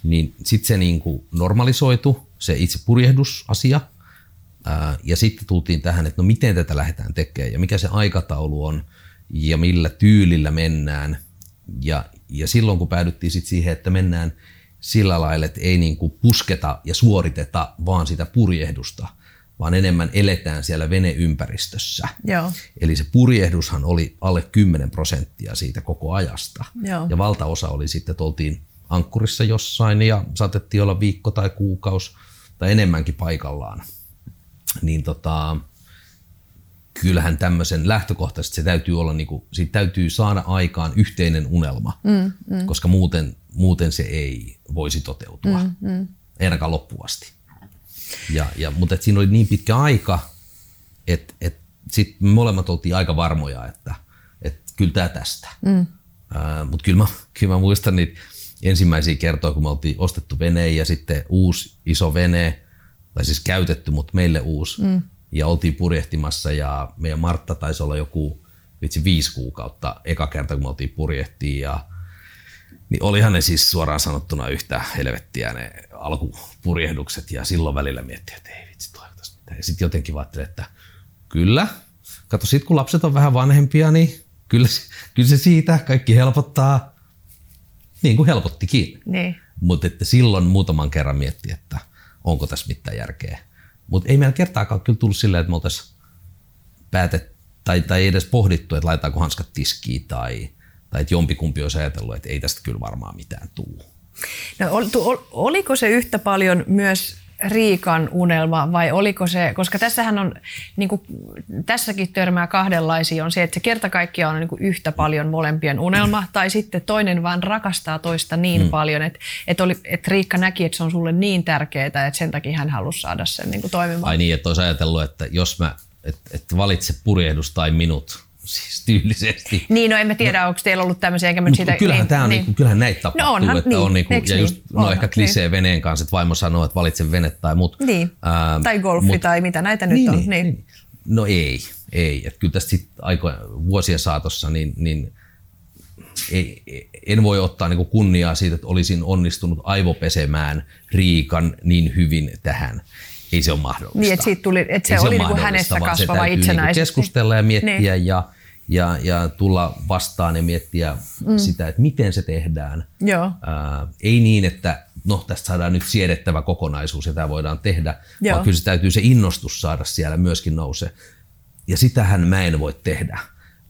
[SPEAKER 1] Niin sitten se niinku normalisoitu, se itse purjehdusasia. Ää, ja sitten tultiin tähän, että no miten tätä lähdetään tekemään ja mikä se aikataulu on ja millä tyylillä mennään ja, ja silloin kun päädyttiin sit siihen, että mennään sillä lailla, että ei niin kuin pusketa ja suoriteta vaan sitä purjehdusta, vaan enemmän eletään siellä veneympäristössä. Joo. Eli se purjehdushan oli alle 10 prosenttia siitä koko ajasta. Joo. Ja valtaosa oli sitten, että oltiin ankkurissa jossain ja saatettiin olla viikko tai kuukausi tai enemmänkin paikallaan. Niin tota, kyllähän tämmöisen lähtökohtaisesti se täytyy olla, niin kuin, siitä täytyy saada aikaan yhteinen unelma, mm, mm. koska muuten, muuten se ei voisi toteutua, mm, mm. ei ainakaan loppuvasti. Ja, ja, mutta et siinä oli niin pitkä aika, että et sitten molemmat oltiin aika varmoja, että et kyllä tämä tästä. Mm. mutta kyllä mä, kyllä mä muistan niitä ensimmäisiä kertoja, kun me oltiin ostettu vene ja sitten uusi iso vene, tai siis käytetty, mutta meille uusi. Mm ja oltiin purjehtimassa ja meidän Martta taisi olla joku vitsi viisi kuukautta eka kerta, kun me oltiin purjehtiin ja niin olihan ne siis suoraan sanottuna yhtä helvettiä ne alkupurjehdukset ja silloin välillä miettii, että ei vitsi toivottavasti mitään. Ja sitten jotenkin ajattelin, että kyllä, kato sit kun lapset on vähän vanhempia, niin kyllä, kyllä se siitä kaikki helpottaa niin kuin helpottikin. Niin. Mutta että silloin muutaman kerran mietti, että onko tässä mitään järkeä mutta ei meillä kertaakaan kyllä tullut silleen, että me oltaisiin päätet, tai, tai ei edes pohdittu, että laitetaanko hanskat tiskiin tai, tai että jompikumpi olisi ajatellut, että ei tästä kyllä varmaan mitään tule.
[SPEAKER 2] No, oliko se yhtä paljon myös Riikan unelma vai oliko se, koska tässähän on, niin kuin, tässäkin törmää kahdenlaisia, on se, että se kerta kaikkiaan on niin kuin yhtä paljon molempien unelma, mm. tai sitten toinen vaan rakastaa toista niin mm. paljon, että, että, oli, että Riikka näki, että se on sulle niin tärkeää, että sen takia hän halusi saada sen niin kuin toimimaan.
[SPEAKER 1] Ai niin, että olisi ajatellut, että jos mä, että, että valitse purjehdus tai minut, siis tyylisesti.
[SPEAKER 2] Niin, no en mä tiedä, no, onko teillä ollut tämmöisiä, enkä mä siitä...
[SPEAKER 1] Kyllähän, niin, tää on, niin, niin, kyllähän näitä tapahtuu, no onhan, että niin, on niinku, ja just, niin? no ehkä klisee niin. veneen kanssa, että vaimo sanoo, että valitse vene tai mut.
[SPEAKER 2] Niin, ähm, tai golfi mut, tai mitä näitä niin, nyt on. Niin, niin. niin.
[SPEAKER 1] No ei, ei. Että kyllä tästä sit aiko, vuosien saatossa niin, niin ei, en voi ottaa niin kunniaa siitä, että olisin onnistunut aivopesemään Riikan niin hyvin tähän ei se ole mahdollista.
[SPEAKER 2] Niin, että, siitä tuli, että se, se oli niin hänestä kasvava se itsenäisesti.
[SPEAKER 1] Niin keskustella ja miettiä niin. ja, ja, ja tulla vastaan ja miettiä mm. sitä, että miten se tehdään. Joo. Ää, ei niin, että no tästä saadaan nyt siedettävä kokonaisuus ja tämä voidaan tehdä, Joo. vaan kyllä se täytyy se innostus saada siellä myöskin nousee. ja sitähän mä en voi tehdä,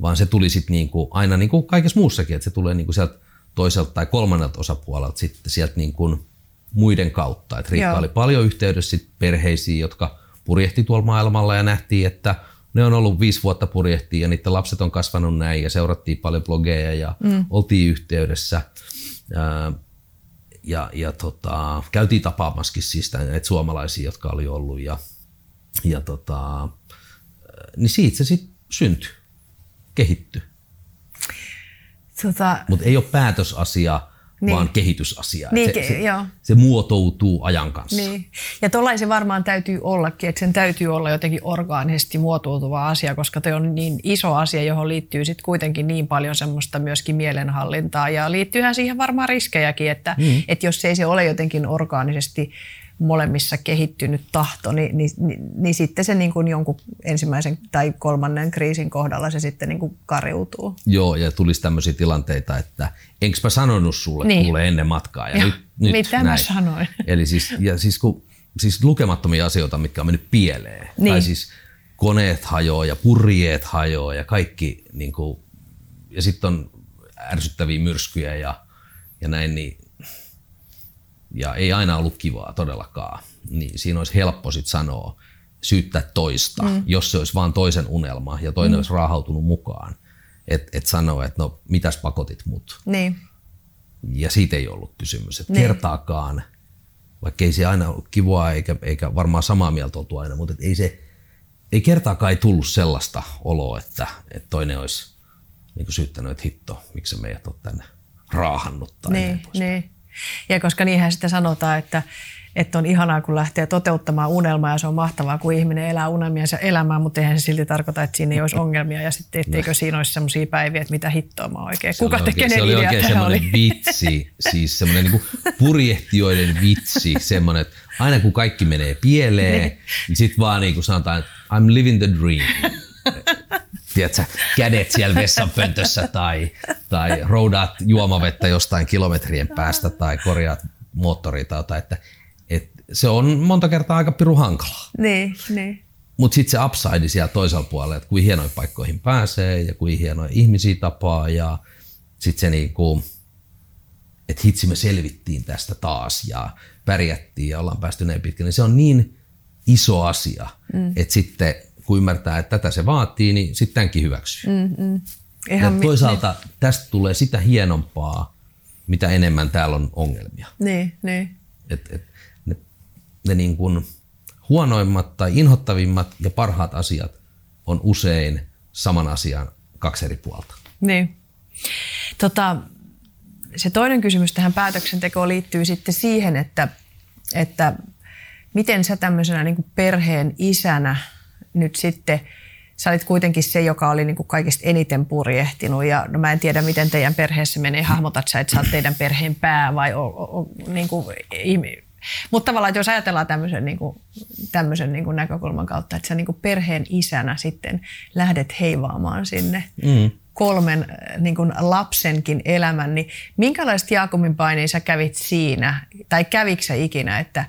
[SPEAKER 1] vaan se tuli sitten niinku, aina niin kuin kaikessa muussakin, että se tulee niinku sieltä toiselta tai kolmannelta osapuolelta sitten sieltä niinku muiden kautta. Et Riikka Joo. oli paljon yhteydessä sit perheisiin, jotka purjehti tuolla maailmalla ja nähtiin, että ne on ollut viisi vuotta purjehtia ja niiden lapset on kasvanut näin ja seurattiin paljon blogeja ja mm. oltiin yhteydessä. Ja, ja tota, käytiin tapaamaskin siis näitä suomalaisia, jotka oli ollut ja, ja tota, niin siitä se sitten syntyi, kehittyi. Tota... Mutta ei ole päätösasia, niin. vaan kehitysasia. Niin, se, se, joo. se muotoutuu ajan kanssa.
[SPEAKER 2] Niin. Ja tuollainen se varmaan täytyy ollakin, että sen täytyy olla jotenkin orgaanisesti muotoutuva asia, koska se on niin iso asia, johon liittyy sitten kuitenkin niin paljon semmoista myöskin mielenhallintaa. Ja liittyyhän siihen varmaan riskejäkin, että, mm. että jos ei se ole jotenkin orgaanisesti molemmissa kehittynyt tahto, niin, niin, niin, niin sitten se niin kuin jonkun ensimmäisen tai kolmannen kriisin kohdalla se sitten niin kuin kariutuu.
[SPEAKER 1] Joo, ja tulisi tämmöisiä tilanteita, että enkö mä sanonut sulle niin. kuule ennen matkaa. Ja, ja nyt, nyt
[SPEAKER 2] mitä näin. mä sanoin? [LAUGHS]
[SPEAKER 1] Eli siis, ja siis, kun, siis lukemattomia asioita, mitkä on mennyt pieleen. Niin. Tai siis koneet hajoaa ja purjeet hajoaa ja kaikki, niin kuin, ja sitten on ärsyttäviä myrskyjä ja, ja näin, niin ja ei aina ollut kivaa todellakaan, niin siinä olisi helppo sit sanoa, syyttää toista, mm. jos se olisi vain toisen unelma ja toinen mm. olisi raahautunut mukaan. Että et sanoa, että no mitäs pakotit mut.
[SPEAKER 2] Niin.
[SPEAKER 1] Ja siitä ei ollut kysymys. Että niin. kertaakaan, vaikka ei se aina ollut kivaa eikä, eikä varmaan samaa mieltä oltu aina, mutta ei se, ei kertaakaan ei tullut sellaista oloa, että, että toinen olisi niin syyttänyt, että hitto, miksi meidät on tänne raahannut tai
[SPEAKER 2] niin, niin. Ja koska niinhän sitten sanotaan, että, että on ihanaa, kun lähtee toteuttamaan unelmaa ja se on mahtavaa, kun ihminen elää unelmiansa elämään, mutta eihän se silti tarkoita, että siinä ei olisi ongelmia ja sitten etteikö siinä olisi sellaisia päiviä, että mitä hittoa mä oikein. Se Kuka
[SPEAKER 1] Se
[SPEAKER 2] oli
[SPEAKER 1] oikein semmoinen oli? vitsi, siis semmoinen niin purjehtijoiden vitsi, semmoinen, että aina kun kaikki menee pieleen, [LAUGHS] niin, niin sitten vaan niin kuin sanotaan, että I'm living the dream [LAUGHS] tiedätkö, kädet siellä vessanpöntössä tai, tai roudaat juomavettä jostain kilometrien päästä tai korjaat moottoria tai jotain, että, että se on monta kertaa aika piru hankalaa.
[SPEAKER 2] Niin, niin.
[SPEAKER 1] Mutta sitten se upside siellä toisella puolella, että kuin hienoihin paikkoihin pääsee ja kuin hienoja ihmisiä tapaa ja sitten se niinku, että hitsi me selvittiin tästä taas ja pärjättiin ja ollaan päästy näin pitkälle, niin se on niin iso asia, mm. että sitten kun ymmärtää, että tätä se vaatii, niin sitten tämänkin hyväksyy. Mm, mm. ja toisaalta niin. tästä tulee sitä hienompaa, mitä enemmän täällä on ongelmia.
[SPEAKER 2] Niin, niin.
[SPEAKER 1] Et, et, ne ne niin kuin huonoimmat tai inhottavimmat ja parhaat asiat on usein saman asian kaksi eri puolta.
[SPEAKER 2] Niin. Tota, se toinen kysymys tähän päätöksentekoon liittyy sitten siihen, että, että miten sä tämmöisenä niin kuin perheen isänä – nyt sitten sä olit kuitenkin se, joka oli niin kuin kaikista eniten purjehtinut ja no mä en tiedä, miten teidän perheessä menee. Hahmotat sä, että sä oot teidän perheen pää vai o, o, niin kuin, mutta tavallaan, että jos ajatellaan tämmöisen, niin kuin, tämmöisen niin kuin näkökulman kautta, että sä niin kuin perheen isänä sitten lähdet heivaamaan sinne mm. kolmen niin kuin lapsenkin elämän, niin minkälaista Jaakobin paineja sä kävit siinä, tai kävikö ikinä, että,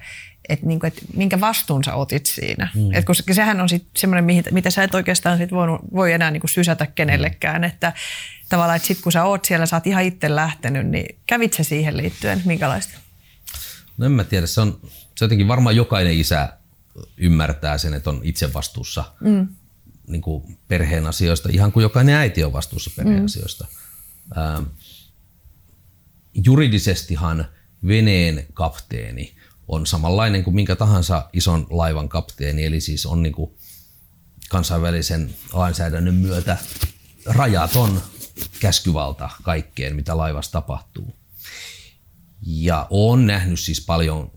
[SPEAKER 2] että niinku, et minkä vastuun sä otit siinä. Mm. Et koska sehän on sitten semmoinen, mitä sä et oikeastaan sit voi, voi enää niinku sysätä kenellekään. Että tavallaan, että sitten kun sä oot siellä, sä oot ihan itse lähtenyt, niin kävit sä siihen liittyen, minkälaista?
[SPEAKER 1] No en mä tiedä, se on, se jotenkin varmaan jokainen isä ymmärtää sen, että on itse vastuussa mm. niin kuin perheen asioista, ihan kuin jokainen äiti on vastuussa perheen mm. asioista. Ähm, juridisestihan veneen kapteeni on samanlainen kuin minkä tahansa ison laivan kapteeni, eli siis on niin kuin kansainvälisen lainsäädännön myötä rajaton käskyvalta kaikkeen, mitä laivassa tapahtuu. Ja on nähnyt siis paljon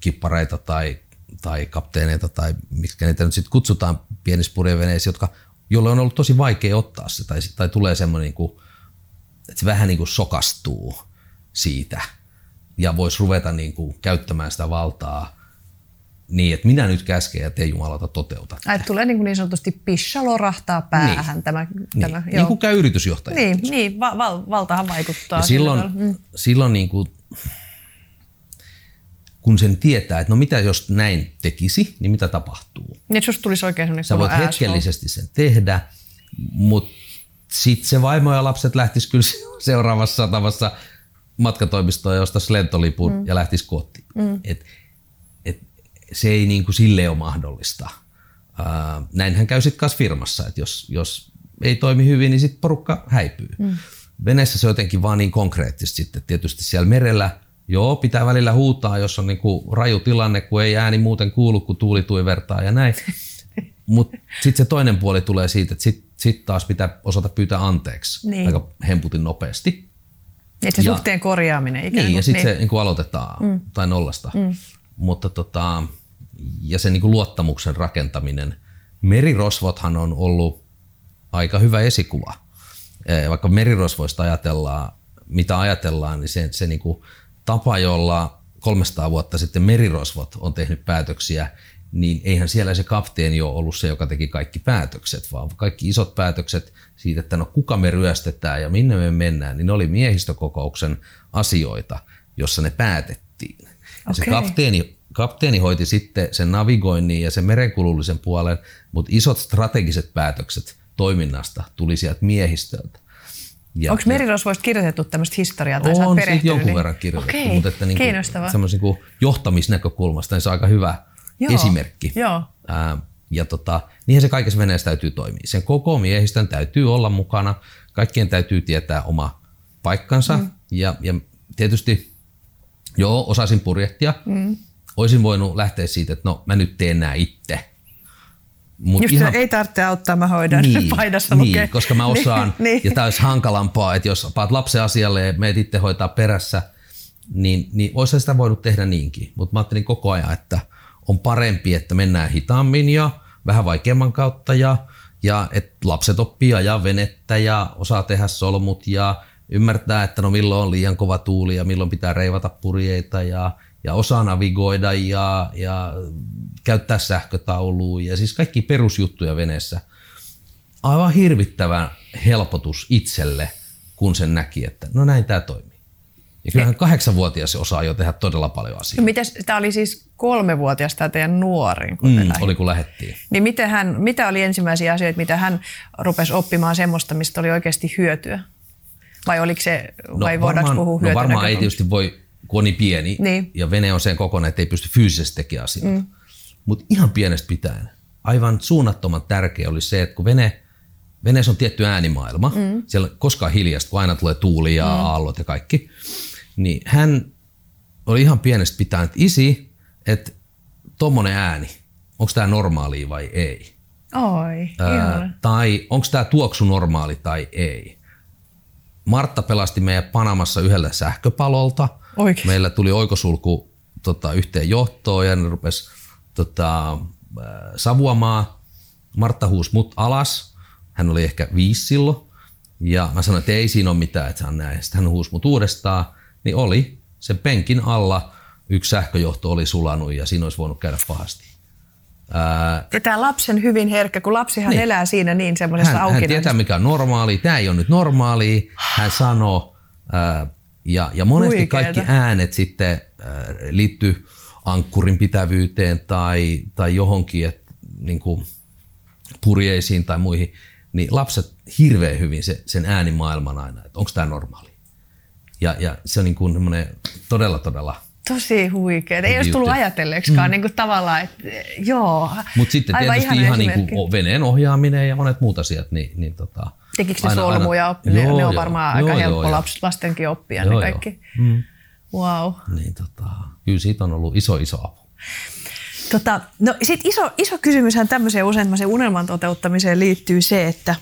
[SPEAKER 1] kippareita tai, tai kapteeneita tai mitkä niitä nyt sitten kutsutaan pienissä purjeveneissä, jotka, jolle on ollut tosi vaikea ottaa se tai, tai tulee semmoinen, niin että se vähän niin kuin sokastuu siitä – ja voisi ruveta niin kuin käyttämään sitä valtaa niin, että minä nyt käsken ja te Jumalalta toteuta.
[SPEAKER 2] Ai, tulee niin, kuin niin sanotusti pissa lorahtaa päähän
[SPEAKER 1] niin.
[SPEAKER 2] tämä.
[SPEAKER 1] Niin. tämä joo. niin kuin käy yritysjohtaja.
[SPEAKER 2] Niin, niin val, val, valtahan vaikuttaa. Ja
[SPEAKER 1] silloin, mm. silloin niin kuin, kun sen tietää, että no mitä jos näin tekisi, niin mitä tapahtuu.
[SPEAKER 2] Niin, jos tulisi oikein sellainen
[SPEAKER 1] Sä voit hetkellisesti sen tehdä, mutta sitten se vaimo ja lapset lähtis kyllä [LAUGHS] seuraavassa satamassa matkatoimistoon ja ostaisi lentolipun mm. ja lähtisi kotiin. Mm. Et, et, se ei niin kuin sille ole mahdollista. Ää, näinhän käy sitten kanssa firmassa, että jos, jos ei toimi hyvin, niin sitten porukka häipyy. Mm. Veneessä se on jotenkin vaan niin konkreettista sitten. Tietysti siellä merellä, joo, pitää välillä huutaa, jos on niin kuin raju tilanne, kun ei ääni muuten kuulu, kun tuuli tuivertaa ja näin. [LAUGHS] Mutta sitten se toinen puoli tulee siitä, että sitten sit taas pitää osata pyytää anteeksi niin. aika hemputin nopeasti.
[SPEAKER 2] Että se ja, suhteen korjaaminen ikään niin,
[SPEAKER 1] kuin. Niin, ja sitten niin. se niin kuin aloitetaan mm. tai nollasta. Mm. Mutta tota, ja se niin kuin luottamuksen rakentaminen. Merirosvothan on ollut aika hyvä esikuva. Vaikka merirosvoista ajatellaan, mitä ajatellaan, niin se, se niin kuin tapa, jolla 300 vuotta sitten merirosvot on tehnyt päätöksiä, niin eihän siellä se kapteeni ole ollut se, joka teki kaikki päätökset, vaan kaikki isot päätökset siitä, että no kuka me ryöstetään ja minne me mennään, niin ne oli miehistökokouksen asioita, jossa ne päätettiin. Ja okay. se kapteeni, kapteeni hoiti sitten sen navigoinnin ja sen merenkulullisen puolen, mutta isot strategiset päätökset toiminnasta tuli sieltä miehistöltä.
[SPEAKER 2] Onko merirosvoista kirjoitettu tämmöistä historiaa tai
[SPEAKER 1] On siitä jonkun niin... verran kirjoitettu, okay. mutta että niin kuin, niin johtamisnäkökulmasta niin se on aika hyvä Joo. esimerkki.
[SPEAKER 2] Joo.
[SPEAKER 1] Ää, ja tota, niinhän se kaikessa veneessä täytyy toimia. Sen koko miehistön täytyy olla mukana, kaikkien täytyy tietää oma paikkansa mm. ja, ja tietysti joo, osasin purjehtia. Mm. Olisin voinut lähteä siitä, että no mä nyt teen nämä itse.
[SPEAKER 2] Mut Just ihan... ei tarvitse auttaa, mä hoidan
[SPEAKER 1] niin, [LAUGHS]
[SPEAKER 2] paidassa
[SPEAKER 1] niin, lukee. koska mä [LAUGHS] osaan. niin, ja tämä olisi hankalampaa, että jos paat lapsen asialle ja meet itse hoitaa perässä, niin, niin olisi sitä voinut tehdä niinkin. Mutta mä ajattelin koko ajan, että on parempi, että mennään hitaammin ja vähän vaikeamman kautta ja, ja että lapset oppii ajaa venettä ja osaa tehdä solmut ja ymmärtää, että no milloin on liian kova tuuli ja milloin pitää reivata purjeita ja, ja osaa navigoida ja, ja käyttää sähkötaulua ja siis kaikki perusjuttuja veneessä. Aivan hirvittävän helpotus itselle, kun sen näki, että no näin tämä toimii. Ja kyllähän kahdeksanvuotias osaa jo tehdä todella paljon asioita. No
[SPEAKER 2] mites, tämä oli siis kolmevuotias tämä teidän nuorin, kun
[SPEAKER 1] mm, oli kun lähettiin.
[SPEAKER 2] Niin miten hän, mitä oli ensimmäisiä asioita, mitä hän rupesi oppimaan semmoista, mistä oli oikeasti hyötyä? Vai oliko se, no, vai voidaanko puhua
[SPEAKER 1] No varmaan ei tietysti voi, kun on niin pieni niin. ja vene on sen kokoinen, että ei pysty fyysisesti tekemään asioita. Mm. Mutta ihan pienestä pitäen, aivan suunnattoman tärkeä oli se, että kun vene, veneessä on tietty äänimaailma, mm. siellä koskaan hiljasta, kun aina tulee tuuli ja mm. aallot ja kaikki, niin hän oli ihan pienestä pitäen, että isi, että tuommoinen ääni, onko tämä normaali vai ei?
[SPEAKER 2] Oi,
[SPEAKER 1] Ää, tai onko tämä tuoksu normaali tai ei? Martta pelasti meidän Panamassa yhdellä sähköpalolta.
[SPEAKER 2] Oikein.
[SPEAKER 1] Meillä tuli oikosulku tota, yhteen johtoon ja ne rupesi tota, savuamaan. Martta huusi mut alas. Hän oli ehkä viisi silloin. Ja mä sanoin, että ei siinä ole mitään, että on näin. Sitten hän huusi mut uudestaan. Niin oli. Sen penkin alla yksi sähköjohto oli sulanut ja siinä olisi voinut käydä pahasti.
[SPEAKER 2] Ää, ja tämä lapsen hyvin herkkä, kun lapsihan niin. elää siinä niin semmoisessa
[SPEAKER 1] hän, hän tietää, mikä on normaali. Tämä ei ole nyt normaali, hän sanoo. Ää, ja, ja monesti Huikeeta. kaikki äänet sitten ää, liittyy ankkurin pitävyyteen tai, tai johonkin, et, niin kuin purjeisiin tai muihin, niin lapset hirveän hyvin se, sen äänimaailman aina, että onko tämä normaali. Ja, ja se on niin kuin todella, todella
[SPEAKER 2] Tosi huikea. Ei olisi tullut ajatelleeksikaan mm. niin kuin tavallaan, että joo.
[SPEAKER 1] Mutta sitten tietysti ihan niin kuin veneen ohjaaminen ja monet muut asiat. Niin, niin tota,
[SPEAKER 2] Tekikö ne solmuja? Oppi? Joo, ne, ne on varmaan joo, aika joo, helppo joo. lastenkin oppia joo, ne kaikki. Joo. Mm. Wow.
[SPEAKER 1] Niin, tota, kyllä siitä on ollut iso, iso apu.
[SPEAKER 2] Tota, no sit iso, iso kysymyshän tämmöiseen usein unelman toteuttamiseen liittyy se, että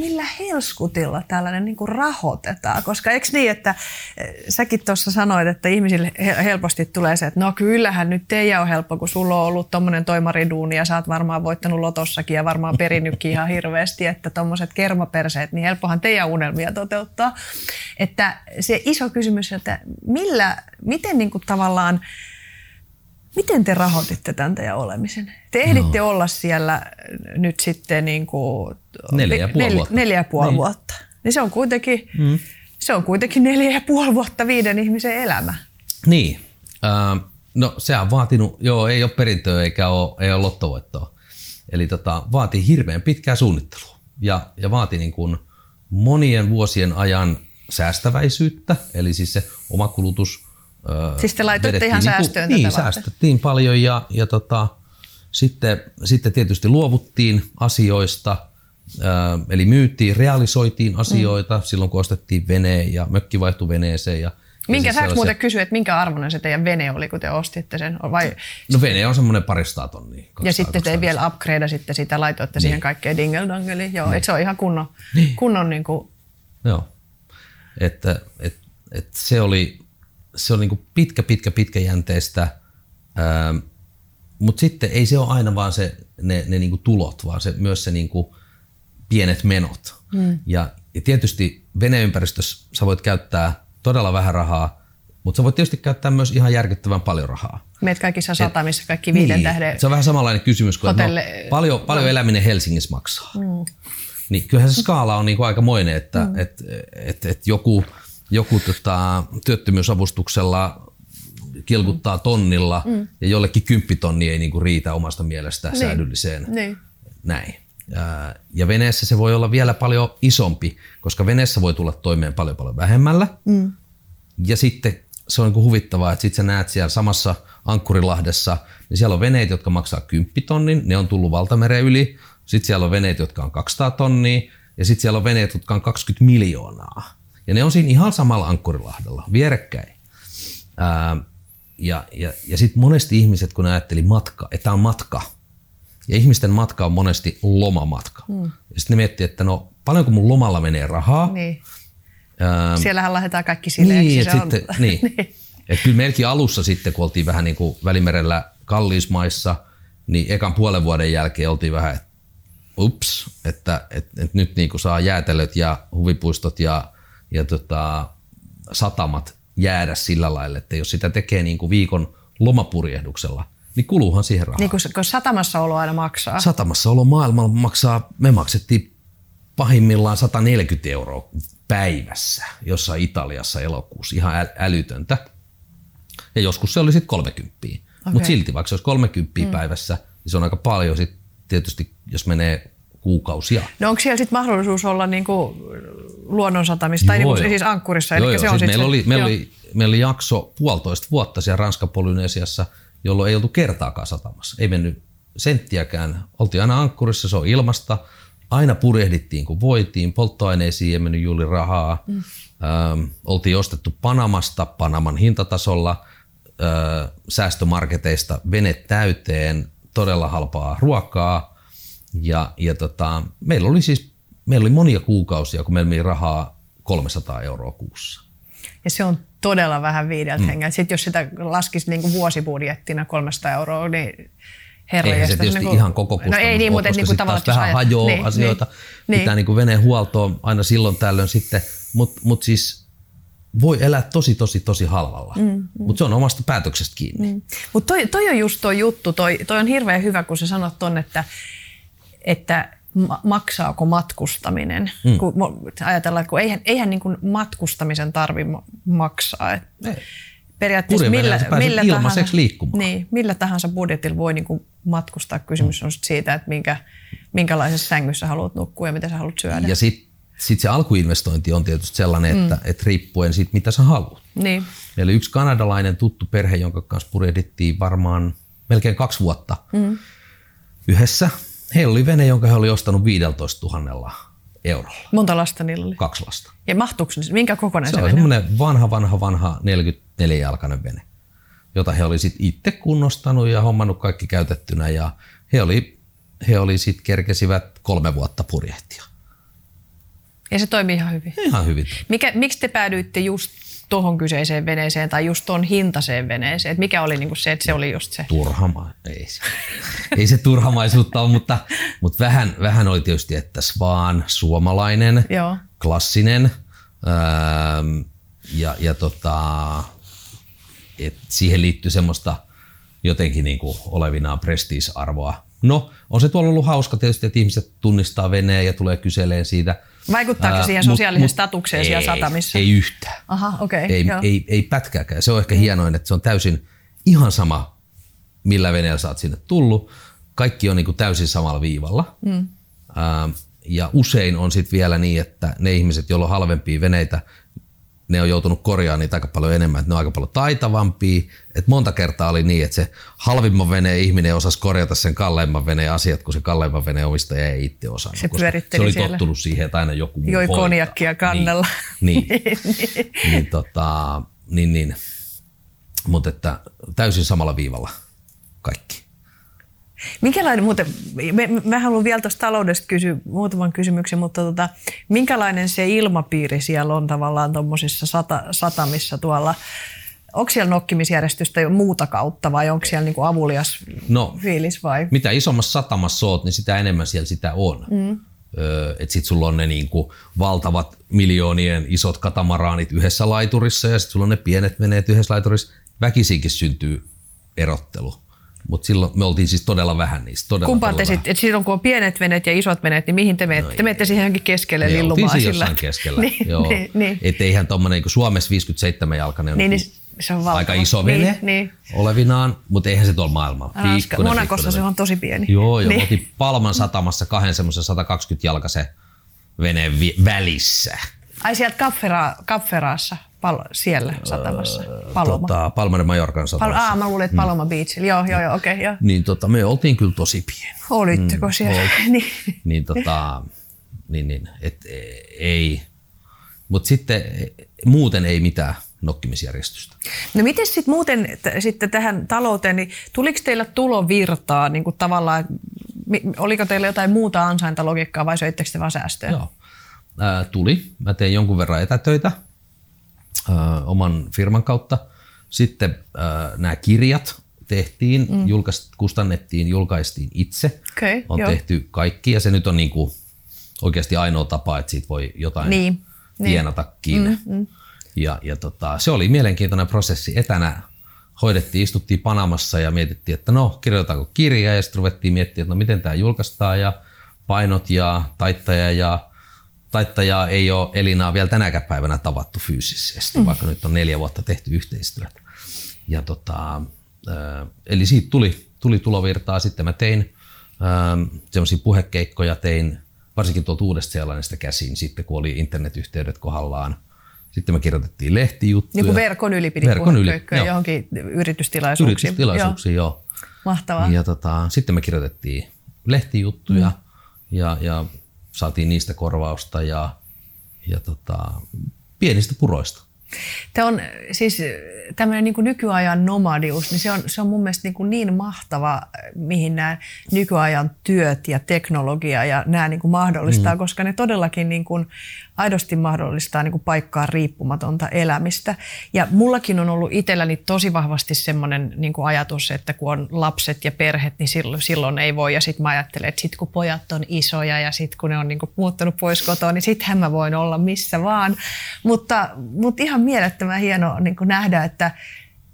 [SPEAKER 2] millä helskutilla tällainen niin kuin rahoitetaan? Koska eikö niin, että eh, säkin tuossa sanoit, että ihmisille helposti tulee se, että no kyllähän nyt teidän on helppo, kun sulla on ollut tuommoinen toimariduuni ja sä oot varmaan voittanut lotossakin ja varmaan perinnytkin ihan hirveästi, että tuommoiset kermaperseet, niin helppohan teidän unelmia toteuttaa. Että se iso kysymys, että millä, miten niin kuin tavallaan Miten te rahoititte tämän teidän olemisen? Te ehditte no. olla siellä nyt sitten niin kuin
[SPEAKER 1] neljä ja puoli vuotta.
[SPEAKER 2] Neljä ja puoli niin. vuotta. Niin se on kuitenkin, mm. se on kuitenkin neljä ja puoli vuotta viiden ihmisen elämä.
[SPEAKER 1] Niin. Äh, No se on vaatinut, joo, ei ole perintöä eikä ole, ei ole lottovoittoa. Eli tota, vaatii hirveän pitkää suunnittelua ja, ja vaati niin kuin monien vuosien ajan säästäväisyyttä, eli siis se oma kulutus.
[SPEAKER 2] Siis te laitoitte ihan
[SPEAKER 1] niin
[SPEAKER 2] säästöön
[SPEAKER 1] Niin, tätä säästettiin paljon ja, ja tota, sitten, sitten tietysti luovuttiin asioista, eli myytiin, realisoitiin asioita mm. silloin, kun ostettiin vene ja mökki vaihtui veneeseen ja
[SPEAKER 2] Minkä siis muuten kysyä, että minkä arvoinen se teidän vene oli, kun te ostitte sen? Vai...
[SPEAKER 1] No vene on semmoinen parista tonnia.
[SPEAKER 2] Ja sitten te vielä upgrade sitten sitä, laitoitte niin. siihen kaikkeen dingeldongeliin. Joo, niin. että se on ihan kunnon, niin. kunnon niin kuin...
[SPEAKER 1] Joo, että et, et se oli, se oli niin kuin pitkä, pitkä, pitkäjänteistä, ähm, mutta sitten ei se ole aina vaan se, ne, ne niin kuin tulot, vaan se, myös se niin kuin pienet menot. Mm. Ja, ja tietysti veneympäristössä sä voit käyttää todella vähän rahaa, mutta sä voit tietysti käyttää myös ihan järkyttävän paljon rahaa.
[SPEAKER 2] Meet kaikissa satamissa, kaikki viiden niin, tähden
[SPEAKER 1] Se on vähän samanlainen kysymys kuin, että no, paljon, paljon no. eläminen Helsingissä maksaa. Mm. Niin kyllähän se skaala on niinku aikamoinen, että mm. et, et, et joku, joku tota, työttömyysavustuksella kilkuttaa tonnilla mm. ja jollekin kymppitonni ei niinku riitä omasta mielestään niin. säädylliseen. Niin. Näin. Ja veneessä se voi olla vielä paljon isompi, koska veneessä voi tulla toimeen paljon paljon vähemmällä. Mm. Ja sitten se on niin huvittavaa, että sitten sä näet siellä samassa Ankkurilahdessa, niin siellä on veneet, jotka maksaa 10 tonnin, ne on tullut valtameren yli. Sitten siellä on veneet, jotka on 200 tonnia, ja sitten siellä on veneet, jotka on 20 miljoonaa. Ja ne on siinä ihan samalla Ankkurilahdella, vierekkäin. Ää, ja ja, ja sitten monesti ihmiset, kun ne ajatteli matka, että tämä on matka, ja ihmisten matka on monesti lomamatka. Mm. Ja sitten ne miettii, että no paljonko mun lomalla menee rahaa.
[SPEAKER 2] Niin. Ähm, Siellähän lähdetään kaikki sileeksi.
[SPEAKER 1] Niin, se sitten, on. niin. [LAUGHS] niin. Et kyllä meilläkin alussa sitten, kun oltiin vähän niin kuin Välimerellä kalliismaissa, niin ekan puolen vuoden jälkeen oltiin vähän, että ups, että, että, että nyt niin kuin saa jäätelöt ja huvipuistot ja, ja tota, satamat jäädä sillä lailla, että jos sitä tekee niin kuin viikon lomapurjehduksella – niin kuluuhan siihen rahaa.
[SPEAKER 2] Niin kun, satamassa olo aina maksaa.
[SPEAKER 1] Satamassa olo maailmalla maksaa, me maksettiin pahimmillaan 140 euroa päivässä jossain Italiassa elokuussa, ihan älytöntä. Ja joskus se oli sitten 30. Okay. Mutta silti vaikka se olisi 30 mm. päivässä, niin se on aika paljon sit tietysti, jos menee kuukausia.
[SPEAKER 2] No onko siellä sitten mahdollisuus olla niinku luonnonsatamissa tai niinku siis ankkurissa? Joo, eli joo. Se on
[SPEAKER 1] siis meillä, se, oli, meillä, oli, meillä oli jakso puolitoista vuotta siellä Ranskan Polynesiassa – jolloin ei oltu kertaakaan satamassa. Ei mennyt senttiäkään. Oltiin aina ankkurissa, se on ilmasta. Aina purjehdittiin kun voitiin, polttoaineisiin ei mennyt juuri rahaa. Mm. Ähm, oltiin ostettu Panamasta, Panaman hintatasolla, äh, säästömarketeista vene täyteen, todella halpaa ruokaa. Ja, ja tota, meillä oli siis meillä oli monia kuukausia, kun meillä meni rahaa 300 euroa kuussa.
[SPEAKER 2] Ja se on todella vähän viideltä mm. hengeltä. Sitten jos sitä laskisi niin kuin vuosibudjettina 300 euroa, niin herra
[SPEAKER 1] Eihän se tietysti niin kuin, ihan koko kustannus no ei niin, mutta niin kuin tavallaan, vähän ajat, hajoaa niin, asioita. Niin, Pitää niin. niin veneen huoltoon aina silloin tällöin sitten, mutta mut siis voi elää tosi, tosi, tosi halvalla. Mm, mm. Mutta se on omasta päätöksestä kiinni. Mm.
[SPEAKER 2] Mutta toi, toi on just tuo juttu, toi, toi on hirveän hyvä, kun sä sanot ton, että, että maksaako matkustaminen. Mm. Kun ajatellaan, kun eihän, eihän niin kuin matkustamisen tarvi maksaa. Et periaatteessa millä, millä, tahansa,
[SPEAKER 1] liikkumaan.
[SPEAKER 2] Niin, millä tahansa budjetilla voi niin kuin matkustaa. Kysymys mm. on siitä, että minkä, minkälaisessa sängyssä haluat nukkua ja mitä sä haluat syödä.
[SPEAKER 1] Ja sitten sit se alkuinvestointi on tietysti sellainen, että mm. et riippuen siitä, mitä sä haluat.
[SPEAKER 2] Niin.
[SPEAKER 1] Eli yksi kanadalainen tuttu perhe, jonka kanssa purjehdittiin varmaan melkein kaksi vuotta mm. yhdessä – Heillä oli vene, jonka he oli ostanut 15 000 eurolla.
[SPEAKER 2] Monta lasta niillä oli?
[SPEAKER 1] Kaksi lasta.
[SPEAKER 2] Ja mahtuuko se? Minkä kokoinen se, se
[SPEAKER 1] oli semmoinen vanha, vanha, vanha 44-jalkainen vene, jota he oli sitten itse kunnostanut ja hommannut kaikki käytettynä. Ja he oli, he oli sitten kerkesivät kolme vuotta purjehtia.
[SPEAKER 2] Ja se toimii ihan hyvin?
[SPEAKER 1] Ihan hyvin.
[SPEAKER 2] Mikä, miksi te päädyitte just tuohon kyseiseen veneeseen tai just tuon hintaiseen veneeseen? Et mikä oli niinku se, että se oli just se?
[SPEAKER 1] Turhama, ei se, [LAUGHS] ei se turhamaisuutta ole, mutta, mutta vähän, vähän oli tietysti, että Svan, suomalainen, Joo. klassinen ähm, ja, ja tota, et siihen liittyy semmoista jotenkin niinku olevinaan prestiisarvoa. No, on se tuolla ollut hauska tietysti, että ihmiset tunnistaa veneen ja tulee kyseleen siitä –
[SPEAKER 2] Vaikuttaako Ää, siihen sosiaaliseen mut, statukseen ei, siellä satamissa?
[SPEAKER 1] Ei yhtään.
[SPEAKER 2] Aha, okay,
[SPEAKER 1] ei, ei, ei pätkääkään. Se on ehkä mm. hienoin, että se on täysin ihan sama, millä veneellä sä oot sinne tullut. Kaikki on niin kuin täysin samalla viivalla. Mm. Ää, ja usein on sitten vielä niin, että ne ihmiset, joilla on halvempia veneitä, ne on joutunut korjaamaan niitä aika paljon enemmän, että ne on aika paljon taitavampia. Et monta kertaa oli niin, että se halvimman veneen ihminen osasi korjata sen kalleimman veneen asiat, kun se kalleimman veneen omistaja ei itse osannut.
[SPEAKER 2] Se,
[SPEAKER 1] se oli siellä. tottunut siihen, että aina joku
[SPEAKER 2] muu Joi hoitaa. konjakkia kannella.
[SPEAKER 1] Niin, niin, [LAUGHS] niin. niin, tota, niin, niin. mutta että täysin samalla viivalla kaikki.
[SPEAKER 2] Minkälainen muuten, mä, mä haluan vielä tuosta taloudesta kysyä muutaman kysymyksen, mutta tota, minkälainen se ilmapiiri siellä on tavallaan tuommoisissa sata, satamissa tuolla? Onko siellä nokkimisjärjestystä muuta kautta vai onko siellä niinku avulias no, fiilis vai?
[SPEAKER 1] Mitä isommassa satamassa oot, niin sitä enemmän siellä sitä on. Mm. Että sit sulla on ne niinku valtavat miljoonien isot katamaraanit yhdessä laiturissa ja sitten sulla on ne pienet veneet yhdessä laiturissa. Väkisinkin syntyy erottelu. Mutta silloin me oltiin siis todella vähän niistä. Todella,
[SPEAKER 2] Kumpaan te sitten, silloin kun on pienet veneet ja isot veneet, niin mihin te menette? No, te menette siihen johonkin keskelle
[SPEAKER 1] me
[SPEAKER 2] lillumaan
[SPEAKER 1] sillä. jossain keskellä, [LAUGHS] niin, joo. Niin, niin. Että eihän tuommoinen, kun Suomessa 57 jalkainen on niin, niin, se on aika iso vene niin, niin. olevinaan, mutta eihän se tuolla maailmalla.
[SPEAKER 2] Monakossa se on tosi pieni.
[SPEAKER 1] Joo, joo. Niin. Otin Palman satamassa kahden semmoisen 120 jalkaisen veneen välissä.
[SPEAKER 2] Ai sieltä Kapfera, Kapferaassa? Pal- siellä satamassa?
[SPEAKER 1] Paloma? Tota, Palma de Mallorcan satamassa.
[SPEAKER 2] Pal- ah, mä luulen, että Paloma mm. Beachillä. Joo, joo, joo, okei. Okay, joo.
[SPEAKER 1] Niin tota, me oltiin kyllä tosi pieni.
[SPEAKER 2] Olitteko mm, siellä? [LAUGHS]
[SPEAKER 1] niin. niin, tota, niin, niin et, e, ei. Mutta sitten muuten ei mitään nokkimisjärjestystä.
[SPEAKER 2] No miten sitten muuten t- sitten tähän talouteen, niin tuliko teillä tulovirtaa niin kuin tavallaan, oliko teillä jotain muuta ansaintalogiikkaa vai söittekö te vaan säästöä?
[SPEAKER 1] Joo, Ää, tuli. Mä tein jonkun verran etätöitä ö, oman firman kautta. Sitten nämä kirjat tehtiin, mm. julkaist, kustannettiin, julkaistiin itse.
[SPEAKER 2] Okay,
[SPEAKER 1] on jo. tehty kaikki ja se nyt on niinku oikeasti ainoa tapa, että siitä voi jotain niin, tienatakin. Niin. Mm, mm. Ja, ja tota, se oli mielenkiintoinen prosessi. Etänä hoidettiin, istuttiin Panamassa ja mietittiin, että no kirjoitetaanko kirja ja sitten ruvettiin miettimään, että no miten tämä julkaistaan ja painot ja taittaja ja taittajaa ei ole Elinaa vielä tänäkään päivänä tavattu fyysisesti, mm. vaikka nyt on neljä vuotta tehty yhteistyötä. Ja tota, eli siitä tuli, tuli tulovirtaa. Sitten mä tein semmoisia puhekeikkoja, tein varsinkin tuolta uudesta sellaisesta käsin, sitten kun oli internetyhteydet kohdallaan. Sitten me kirjoitettiin lehtijuttuja.
[SPEAKER 2] Niin kuin verkon yli piti verkon yli, johonkin yritystilaisuuksiin.
[SPEAKER 1] Yritystilaisuuksiin, joo. joo.
[SPEAKER 2] Mahtavaa.
[SPEAKER 1] Ja tota, sitten me kirjoitettiin lehtijuttuja mm. ja, ja saatiin niistä korvausta ja, ja tota, pienistä puroista.
[SPEAKER 2] Tämä on siis tämmöinen niin nykyajan nomadius, niin se on, se on mun mielestä niin, niin mahtava, mihin nämä nykyajan työt ja teknologia ja nämä niin kuin mahdollistaa, mm. koska ne todellakin niin kuin aidosti mahdollistaa niin kuin paikkaa riippumatonta elämistä. Ja mullakin on ollut itselläni tosi vahvasti semmoinen niin kuin ajatus, että kun on lapset ja perhet, niin silloin, silloin ei voi. Ja sitten mä ajattelen, että sitten kun pojat on isoja ja sitten kun ne on niin kuin muuttanut pois kotoa, niin sittenhän mä voin olla missä vaan. Mutta, mutta ihan mielettömän hienoa niin kuin nähdä, että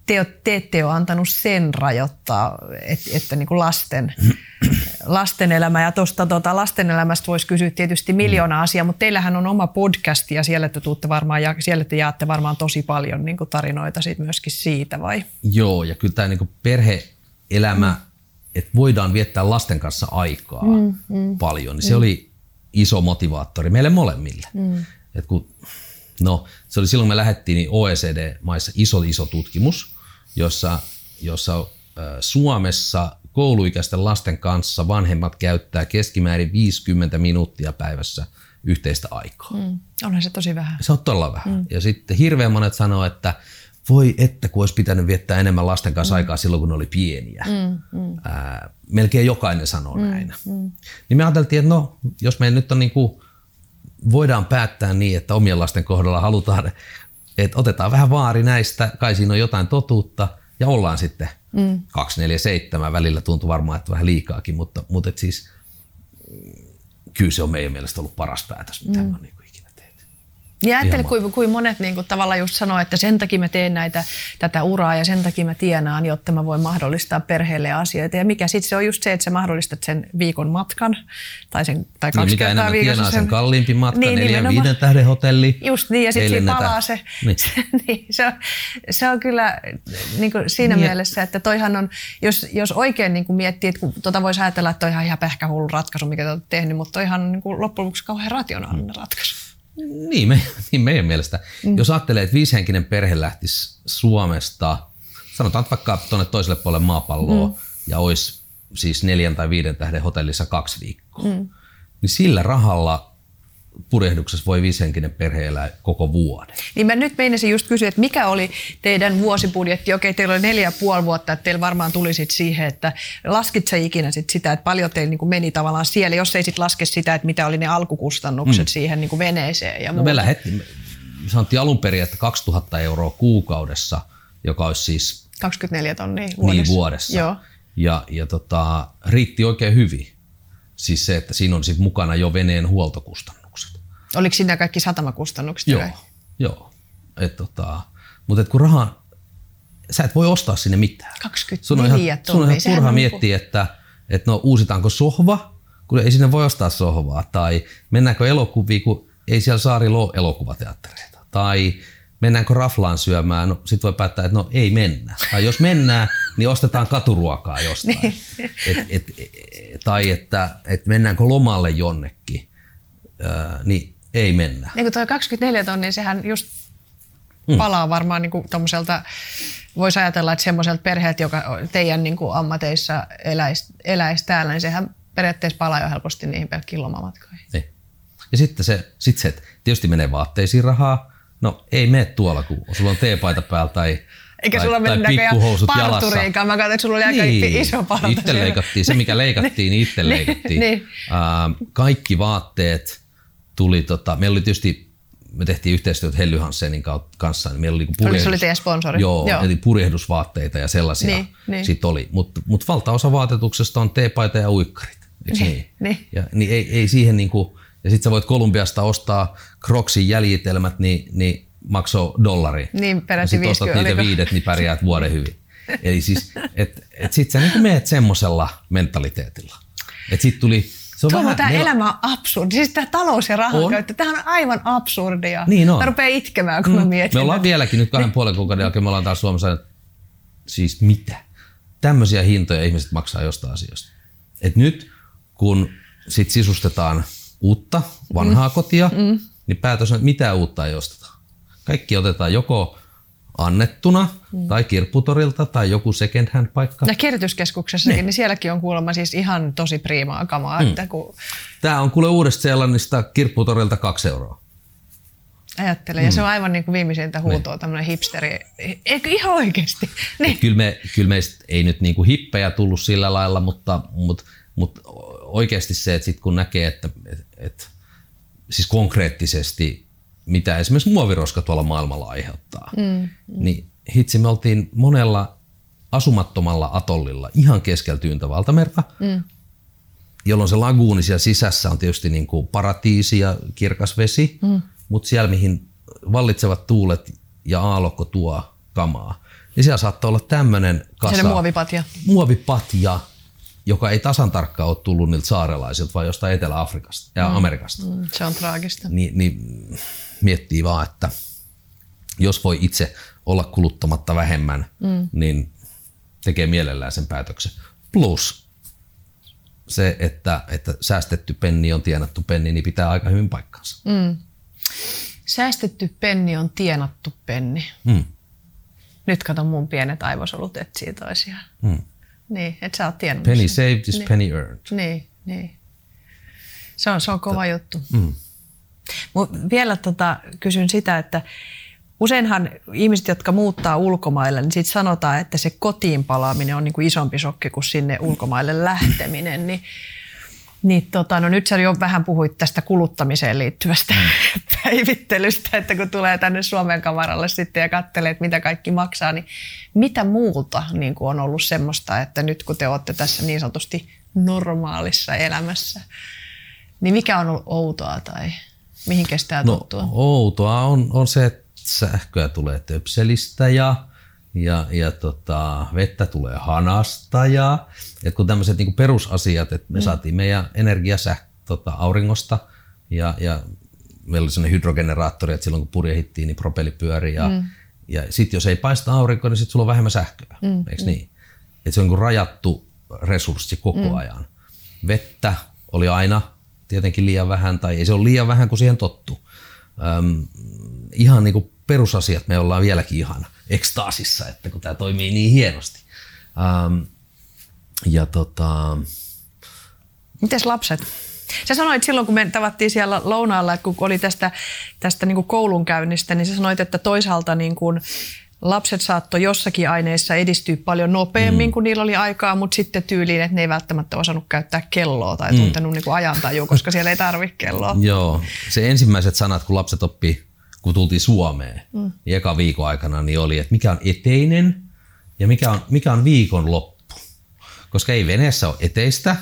[SPEAKER 2] te, te ette ole antanut sen rajoittaa, että, että niin kuin lasten, lasten elämä. Ja tuosta tota, lasten elämästä voisi kysyä tietysti miljoona asiaa, mutta teillähän on oma podcast ja siellä te, tuutte varmaan, ja siellä te jaatte varmaan tosi paljon niin kuin tarinoita siitä myöskin siitä, vai?
[SPEAKER 1] Joo, ja kyllä tämä niin perhe-elämä, mm. että voidaan viettää lasten kanssa aikaa mm, mm, paljon, niin se mm. oli iso motivaattori meille molemmille. Mm. Et kun, no, se oli silloin, kun me lähdettiin niin OECD-maissa iso, iso tutkimus, jossa, jossa Suomessa kouluikäisten lasten kanssa vanhemmat käyttää keskimäärin 50 minuuttia päivässä yhteistä aikaa. Mm.
[SPEAKER 2] Onhan se tosi vähän.
[SPEAKER 1] Se on todella vähän. Mm. Ja sitten hirveän monet sanoo, että voi että kun olisi pitänyt viettää enemmän lasten kanssa mm. aikaa silloin, kun ne oli pieniä. Mm, mm. Ää, melkein jokainen sanoo mm, näin. Mm. Niin me ajateltiin, että no, jos meillä nyt on niin kuin, voidaan päättää niin, että omien lasten kohdalla halutaan että otetaan vähän vaari näistä, kai siinä on jotain totuutta ja ollaan sitten mm. 247. Välillä tuntuu varmaan, että vähän liikaakin, mutta, mutta et siis kyllä se on meidän mielestä ollut paras päätös, mitä mm. me on niin.
[SPEAKER 2] Ja ajattele, kuin, kuin monet niin kuin, tavallaan just sanoo, että sen takia mä teen näitä, tätä uraa ja sen takia mä tienaan, jotta mä voin mahdollistaa perheelle asioita. Ja mikä sitten se on just se, että sä mahdollistat sen viikon matkan tai, sen, tai
[SPEAKER 1] kaksi niin, kertaa viikossa. Sen, sen kalliimpi matka, niin, neljän viiden tähden hotelli.
[SPEAKER 2] Just niin, ja sitten palaa se. [LAUGHS] Niin. [LAUGHS] niin, se, on, se on kyllä niin kuin siinä niin. mielessä, että toihan on, jos, jos oikein niin kuin miettii, että kun tuota voisi ajatella, että toi on ihan pähkähullu ratkaisu, mikä te olette tehnyt, mutta toihan on niin kuin loppujen lopuksi kauhean rationaalinen ratkaisu.
[SPEAKER 1] Niin, me, [LAUGHS] niin meidän mielestä. Mm. Jos ajattelee, että viisihenkinen perhe lähtisi Suomesta, sanotaan että vaikka tuonne toiselle puolelle maapalloa, mm. ja olisi siis neljän tai viiden tähden hotellissa kaksi viikkoa, mm. niin sillä rahalla purjehduksessa voi viisihenkinen perhe elää koko vuoden.
[SPEAKER 2] Niin mä nyt meinasin just kysyä, että mikä oli teidän vuosibudjetti? Okei, teillä oli neljä ja puoli vuotta, että teillä varmaan tuli sit siihen, että laskit sä ikinä sit sitä, että paljon teillä niin meni tavallaan siellä, jos ei sit laske sitä, että mitä oli ne alkukustannukset mm. siihen niin veneeseen ja
[SPEAKER 1] no me lähdettiin, me sanottiin alun perin, että 2000 euroa kuukaudessa, joka olisi siis
[SPEAKER 2] 24 tonnia
[SPEAKER 1] vuodessa. Niin vuodessa. Joo. Ja, ja tota, riitti oikein hyvin. Siis se, että siinä on sit mukana jo veneen huoltokustannus
[SPEAKER 2] Oliko siinä kaikki satamakustannukset?
[SPEAKER 1] Joo, joo. Et, tota, mutta et kun raha, sä et voi ostaa sinne mitään.
[SPEAKER 2] 24 sun on ihan,
[SPEAKER 1] sun on ihan turha miettiä, että, että no uusitaanko sohva, kun ei sinne voi ostaa sohvaa. Tai mennäänkö elokuviin, kun ei siellä saari ole elokuvateattereita. Tai mennäänkö raflaan syömään, no sit voi päättää, että no ei mennä. Tai jos mennään, niin ostetaan katuruokaa jostain. Niin. et, et, et, tai että et mennäänkö lomalle jonnekin. Äh, niin ei mennä.
[SPEAKER 2] Niin kuin tuo 24 tonnia, sehän just mm. palaa varmaan niin tuommoiselta, voisi ajatella, että semmoiselta perheeltä, joka teidän niin kuin ammateissa eläisi, eläisi täällä, niin sehän periaatteessa palaa jo helposti niihin pelkkiin lomamatkoihin. Niin.
[SPEAKER 1] Ja sitten se, sit se, että tietysti menee vaatteisiin rahaa, no ei mene tuolla, kun sulla on teepaita päällä tai
[SPEAKER 2] eikä sulla mennyt pikkuhousut jalassa. Mä katsoin, että sulla oli aika niin. iso parta.
[SPEAKER 1] Itse leikattiin. Se, mikä leikattiin, niin itse [LAUGHS] leikattiin. niin. uh, kaikki vaatteet, tuli, tota, meillä oli tietysti me tehtiin yhteistyötä Helly Hansenin kanssa, niin meillä oli
[SPEAKER 2] purjehdus, oli, se oli teidän sponsori.
[SPEAKER 1] Joo, joo. eli purjehdusvaatteita ja sellaisia niin, niin. sit oli. Mutta mut valtaosa vaatetuksesta on teepaita ja uikkarit. Eikö niin? niin? niin. Ja, niin ei, ei siihen niinku, ja sitten sä voit Kolumbiasta ostaa Crocsin jäljitelmät, niin, niin maksoi dollari.
[SPEAKER 2] Niin, peräti
[SPEAKER 1] ja ostat niitä viidet, niin pärjäät vuoden hyvin. Eli siis, että et sit sä niinku meet semmoisella mentaliteetilla. Että sit tuli
[SPEAKER 2] se on Tuo, vähän, tämä meillä... elämä on absurdi. Siis tämä talous ja rahan käyttö, tämä on aivan absurdia.
[SPEAKER 1] Niin on.
[SPEAKER 2] Mä rupean itkemään, kun mm. mä mietin.
[SPEAKER 1] Me ollaan vieläkin nyt kahden puolen kuukauden jälkeen, me ollaan taas Suomessa, että siis mitä? Tämmöisiä hintoja ihmiset maksaa jostain asioista. Et nyt, kun sit sisustetaan uutta, vanhaa mm. kotia, mm. niin päätös on, että mitään uutta ei osteta. Kaikki otetaan joko annettuna mm. tai kirpputorilta tai joku second hand paikka.
[SPEAKER 2] Ja kierrätyskeskuksessakin, niin. niin sielläkin on kuulemma siis ihan tosi priimaa kamaa. Mm. Että kun...
[SPEAKER 1] Tämä on kuule uudesta Seelannista kirpputorilta kaksi euroa.
[SPEAKER 2] Ajattelen, mm. ja se on aivan niin kuin viimeisintä huutoa niin. tämmöinen hipsteri. Eikö ihan oikeasti?
[SPEAKER 1] Niin. Kyllä, me, kyllä meistä ei nyt niin kuin hippejä tullut sillä lailla, mutta, mutta, mutta oikeasti se, että sit kun näkee, että, että, että siis konkreettisesti mitä esimerkiksi muoviroska tuolla maailmalla aiheuttaa. Mm, mm. Niin hitsi, me oltiin monella asumattomalla atollilla ihan keskellä tyyntä valtamerta, mm. jolloin se laguuni siellä sisässä on tietysti niin kuin paratiisi ja kirkas vesi, mm. mutta siellä mihin vallitsevat tuulet ja aallokko tuo kamaa, niin siellä saattaa olla tämmöinen kasa.
[SPEAKER 2] muovipatja.
[SPEAKER 1] Muovipatja, joka ei tasan tarkkaan ole tullut niiltä saarelaisilta, vaan jostain Etelä-Afrikasta ja mm. Amerikasta. Mm,
[SPEAKER 2] se on traagista.
[SPEAKER 1] Ni, niin miettii vaan, että jos voi itse olla kuluttamatta vähemmän, mm. niin tekee mielellään sen päätöksen. Plus se, että, että säästetty penni on tienattu penni, niin pitää aika hyvin paikkansa. Mm.
[SPEAKER 2] Säästetty penni on tienattu penni. Mm. Nyt kato mun pienet aivosolut etsii toisiaan. Mm. Niin, että sä oot tiennyt
[SPEAKER 1] Penny saved is niin. penny earned.
[SPEAKER 2] Niin, niin. Se on, se on kova juttu. Mm. Mut vielä tota, kysyn sitä, että useinhan ihmiset, jotka muuttaa ulkomaille, niin sitten sanotaan, että se kotiin palaaminen on niin kuin isompi shokki kuin sinne ulkomaille lähteminen. Niin, niin tota, no nyt sä jo vähän puhuit tästä kuluttamiseen liittyvästä mm. [LAUGHS] päivittelystä, että kun tulee tänne Suomen kamaralle sitten ja katselee, että mitä kaikki maksaa, niin mitä muuta niin kuin on ollut semmoista, että nyt kun te olette tässä niin sanotusti normaalissa elämässä, niin mikä on ollut outoa tai Mihin kestää no, tottua?
[SPEAKER 1] Outoa on, on se, että sähköä tulee töpselistä ja, ja, ja tota, vettä tulee hanasta. Ja, et kun tämmöiset niin perusasiat, että me mm. saatiin meidän energia tota, auringosta ja, ja meillä oli sellainen hydrogeneraattori, että silloin kun purjehittiin, niin propelli pyöri ja, mm. ja sitten jos ei paista aurinko, niin sitten sulla on vähemmän sähköä, mm. eikö mm. niin? Et se on niin rajattu resurssi koko mm. ajan. Vettä oli aina tietenkin liian vähän, tai ei se ole liian vähän, kun siihen tottuu. Öm, ihan niin kuin perusasiat me ollaan vieläkin ihan ekstaasissa, että kun tämä toimii niin hienosti. Öm, ja tota...
[SPEAKER 2] Mites lapset? Sä sanoit silloin, kun me tavattiin siellä lounaalla, että kun oli tästä, tästä niin kuin koulunkäynnistä, niin sä sanoit, että toisaalta niin kuin lapset saattoi jossakin aineissa edistyä paljon nopeammin, mm. kun niillä oli aikaa, mutta sitten tyyliin, että ne ei välttämättä osannut käyttää kelloa tai mm. tuntenut niin ajantajua, koska siellä ei tarvitse kelloa. [LAUGHS]
[SPEAKER 1] Joo, se ensimmäiset sanat, kun lapset oppi, kun tultiin Suomeen, mm. niin eka viikon aikana, niin oli, että mikä on eteinen ja mikä on, mikä on viikon loppu. Koska ei veneessä ole eteistä.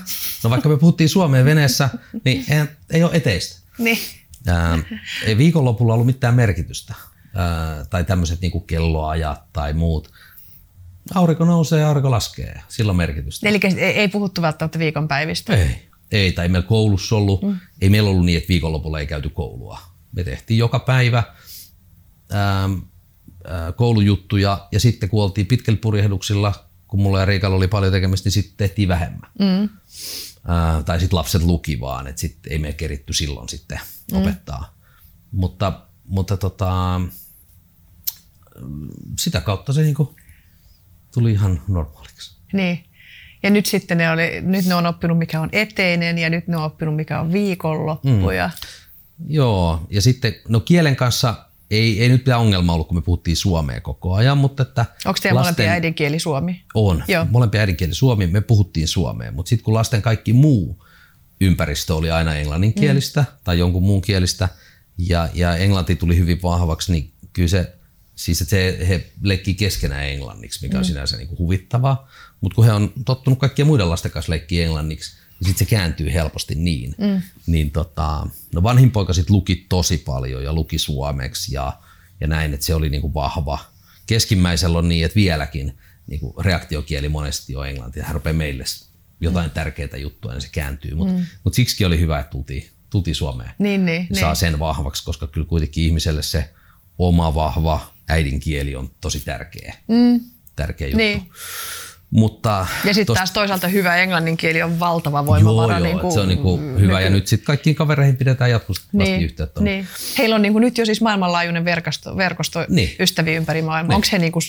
[SPEAKER 1] No vaikka me puhuttiin Suomeen veneessä, niin ei, ei ole eteistä.
[SPEAKER 2] Niin.
[SPEAKER 1] Ää, ei viikonlopulla ollut mitään merkitystä tai tämmöiset niin kelloajat tai muut. Aurinko nousee ja aurinko laskee. Sillä on merkitystä.
[SPEAKER 2] Eli ei puhuttu välttämättä viikonpäivistä?
[SPEAKER 1] Ei. Ei, tai meillä koulussa ollut. Mm. Ei meillä ollut niin, että viikonlopulla ei käyty koulua. Me tehtiin joka päivä ää, ää, koulujuttuja ja sitten kun oltiin pitkällä purjehduksilla, kun mulla ja Riikalla oli paljon tekemistä, niin sitten tehtiin vähemmän. Mm. Ää, tai sitten lapset luki vaan, että sitten ei me keritty silloin sitten mm. opettaa. Mutta, mutta tota, sitä kautta se niinku tuli ihan normaaliksi.
[SPEAKER 2] Niin. Ja nyt sitten ne, oli, nyt ne on oppinut, mikä on eteinen ja nyt ne on oppinut, mikä on viikonloppu. Mm. Ja...
[SPEAKER 1] Joo, ja sitten no kielen kanssa ei, ei nyt mitään ongelma ollut, kun me puhuttiin suomea koko ajan, mutta että...
[SPEAKER 2] Onko teidän lasten... molempia äidinkieli suomi?
[SPEAKER 1] On, Joo. molempia äidinkieli suomi, me puhuttiin suomea, mutta sitten kun lasten kaikki muu ympäristö oli aina englanninkielistä mm. tai jonkun muun kielistä, ja, ja englanti tuli hyvin vahvaksi, niin kyllä se Siis että se, he leikkii keskenään englanniksi, mikä on mm. sinänsä niin kuin huvittavaa. Mutta kun he on tottunut kaikkien muiden lasten kanssa leikkiä englanniksi, niin sitten se kääntyy helposti niin. Mm. niin tota, no vanhin poika sitten luki tosi paljon ja luki suomeksi ja, ja näin, että se oli niin kuin vahva. Keskimmäisellä on niin, että vieläkin niin kuin reaktiokieli monesti on englanti. Hän rupeaa meille jotain mm. tärkeää juttua, niin se kääntyy. Mutta mm. mut siksi oli hyvä, että tultiin, tultiin Suomeen.
[SPEAKER 2] Niin, niin,
[SPEAKER 1] saa niin. sen vahvaksi, koska kyllä kuitenkin ihmiselle se oma vahva äidinkieli on tosi tärkeä, mm. tärkeä juttu. Niin. Mutta
[SPEAKER 2] ja sitten taas toisaalta hyvä englannin kieli on valtava voimavara.
[SPEAKER 1] Joo, joo, niin kuin, se on niin kuin hyvä. Ja nyt sitten kaikkiin kavereihin pidetään jatkuvasti niin, yhteyttä.
[SPEAKER 2] Niin. Heillä on niin kuin nyt jo siis maailmanlaajuinen verkosto, verkosto niin. ystäviä ympäri maailmaa. Niin. Onko he niin kuin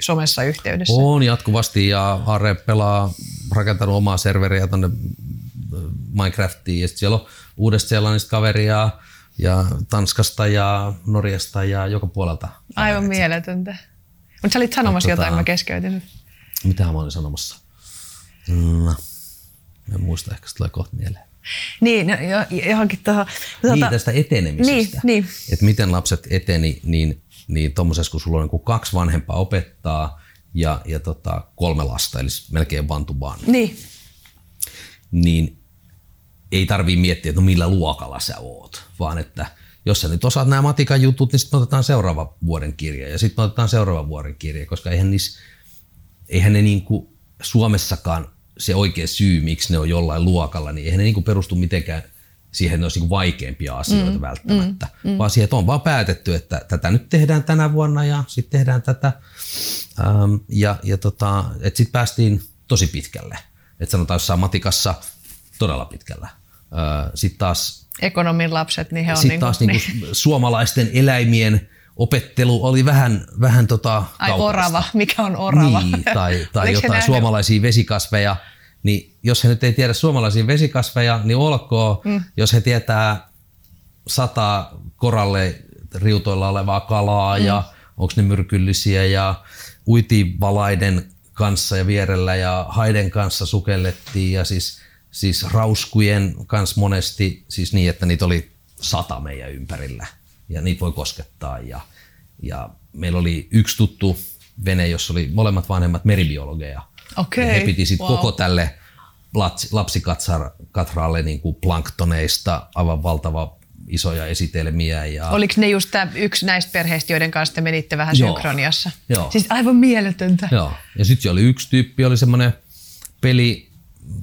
[SPEAKER 2] somessa yhteydessä?
[SPEAKER 1] On jatkuvasti ja Are pelaa, rakentanut omaa serveriä tuonne äh, Minecraftiin ja sitten siellä on uudesta sellaisista kaveria ja Tanskasta ja Norjasta ja joka puolelta.
[SPEAKER 2] Aivan mieletöntä. Mutta sä olit sanomassa tota, jotain, mä keskeytin.
[SPEAKER 1] Mitä mä olin sanomassa? No, en muista, ehkä se tulee kohta mieleen.
[SPEAKER 2] Niin, no, johonkin tuohon.
[SPEAKER 1] Tuota, niin, tästä etenemisestä. Niin,
[SPEAKER 2] niin.
[SPEAKER 1] Että miten lapset eteni, niin, niin tuommoisessa, kun sulla on niin kaksi vanhempaa opettaa ja, ja tota, kolme lasta, eli melkein one to one.
[SPEAKER 2] Niin.
[SPEAKER 1] Niin ei tarvii miettiä, että no millä luokalla sä oot, vaan että jos sä nyt osaat nämä matikan jutut, niin sitten otetaan seuraava vuoden kirja ja sitten otetaan seuraava vuoden kirja, koska eihän, niissä, eihän ne niin kuin Suomessakaan se oikea syy, miksi ne on jollain luokalla, niin eihän ne niin kuin perustu mitenkään siihen, että ne olisi niin vaikeampia asioita mm, välttämättä, mm, mm. vaan siihen, että on vaan päätetty, että tätä nyt tehdään tänä vuonna ja sitten tehdään tätä. Ähm, ja ja tota, sitten päästiin tosi pitkälle. Että sanotaan jossain matikassa todella pitkällä. Sitten taas...
[SPEAKER 2] Ekonomin lapset, niin he on
[SPEAKER 1] Sitten [LAUGHS] niin taas niin kuin suomalaisten eläimien opettelu oli vähän, vähän tota
[SPEAKER 2] Ai orava, mikä on orava?
[SPEAKER 1] Niin, tai, [LAUGHS] tai jotain suomalaisia vesikasveja. Niin jos he nyt ei tiedä suomalaisia vesikasveja, niin olkoon. Mm. Jos he tietää sata koralle riutoilla olevaa kalaa mm. ja onko ne myrkyllisiä ja uitivalaiden kanssa ja vierellä ja haiden kanssa sukellettiin ja siis siis rauskujen kanssa monesti siis niin, että niitä oli sata meidän ympärillä ja niitä voi koskettaa. Ja, ja meillä oli yksi tuttu vene, jossa oli molemmat vanhemmat meribiologeja.
[SPEAKER 2] Okay.
[SPEAKER 1] Ja he piti sitten wow. koko tälle lapsikatraalle niin kuin planktoneista aivan valtava isoja esitelmiä. Ja...
[SPEAKER 2] Oliko ne just tämä yksi näistä perheistä, joiden kanssa te menitte vähän Joo. synkroniassa? Joo. Siis aivan mieletöntä.
[SPEAKER 1] Joo. Ja sitten oli yksi tyyppi, oli semmoinen peli,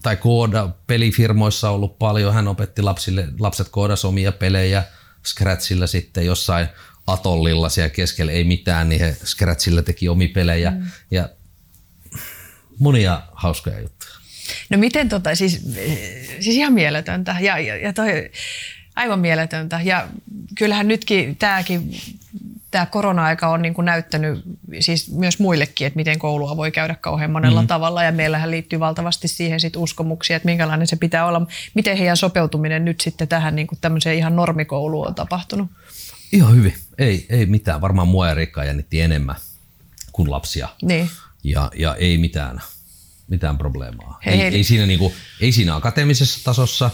[SPEAKER 1] tai kooda, pelifirmoissa ollut paljon. Hän opetti lapsille, lapset koodas omia pelejä Scratchilla sitten jossain atollilla siellä keskellä ei mitään, niin he Scratchilla teki omi pelejä. Mm. Ja monia hauskoja juttuja.
[SPEAKER 2] No miten tota, siis, siis ihan mieletöntä ja, ja, ja toi, aivan mieletöntä. Ja kyllähän nytkin tämäkin tämä korona-aika on niin kuin näyttänyt siis myös muillekin, että miten koulua voi käydä kauhean monella mm. tavalla. Ja meillähän liittyy valtavasti siihen sit uskomuksia, että minkälainen se pitää olla. Miten heidän sopeutuminen nyt sitten tähän niin kuin tämmöiseen ihan normikouluun on tapahtunut?
[SPEAKER 1] Ihan hyvin. Ei, ei mitään. Varmaan mua ja Rikka jännitti enemmän kuin lapsia.
[SPEAKER 2] Niin.
[SPEAKER 1] Ja, ja ei mitään mitään probleemaa. Hei, ei, hei. Ei, siinä niinku, ei siinä akateemisessa tasossa,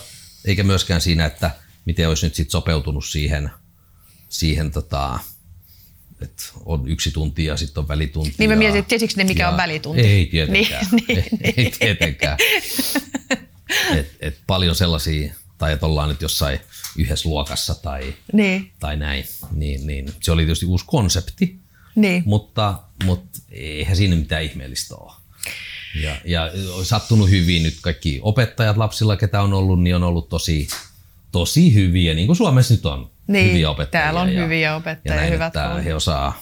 [SPEAKER 1] eikä myöskään siinä, että miten olisi nyt sit sopeutunut siihen, siihen tota, että on yksi tunti ja sitten on välitunti.
[SPEAKER 2] Niin mä mietin, että tiesikö ne mikä on välitunti?
[SPEAKER 1] Ei tietenkään. Niin, [LAUGHS] niin, ei, niin. ei tietenkään. [LAUGHS] et, et paljon sellaisia, tai että ollaan nyt jossain yhdessä luokassa tai,
[SPEAKER 2] niin.
[SPEAKER 1] tai näin, niin, niin se oli tietysti uusi konsepti,
[SPEAKER 2] niin.
[SPEAKER 1] mutta, mutta eihän siinä mitään ihmeellistä ole. Ja, ja on sattunut hyvin nyt kaikki opettajat lapsilla, ketä on ollut, niin on ollut tosi, tosi hyviä, niin kuin Suomessa nyt on
[SPEAKER 2] niin,
[SPEAKER 1] hyviä opettajia.
[SPEAKER 2] täällä on ja, hyviä opettajia, ja näin, hyvät
[SPEAKER 1] että he osaa,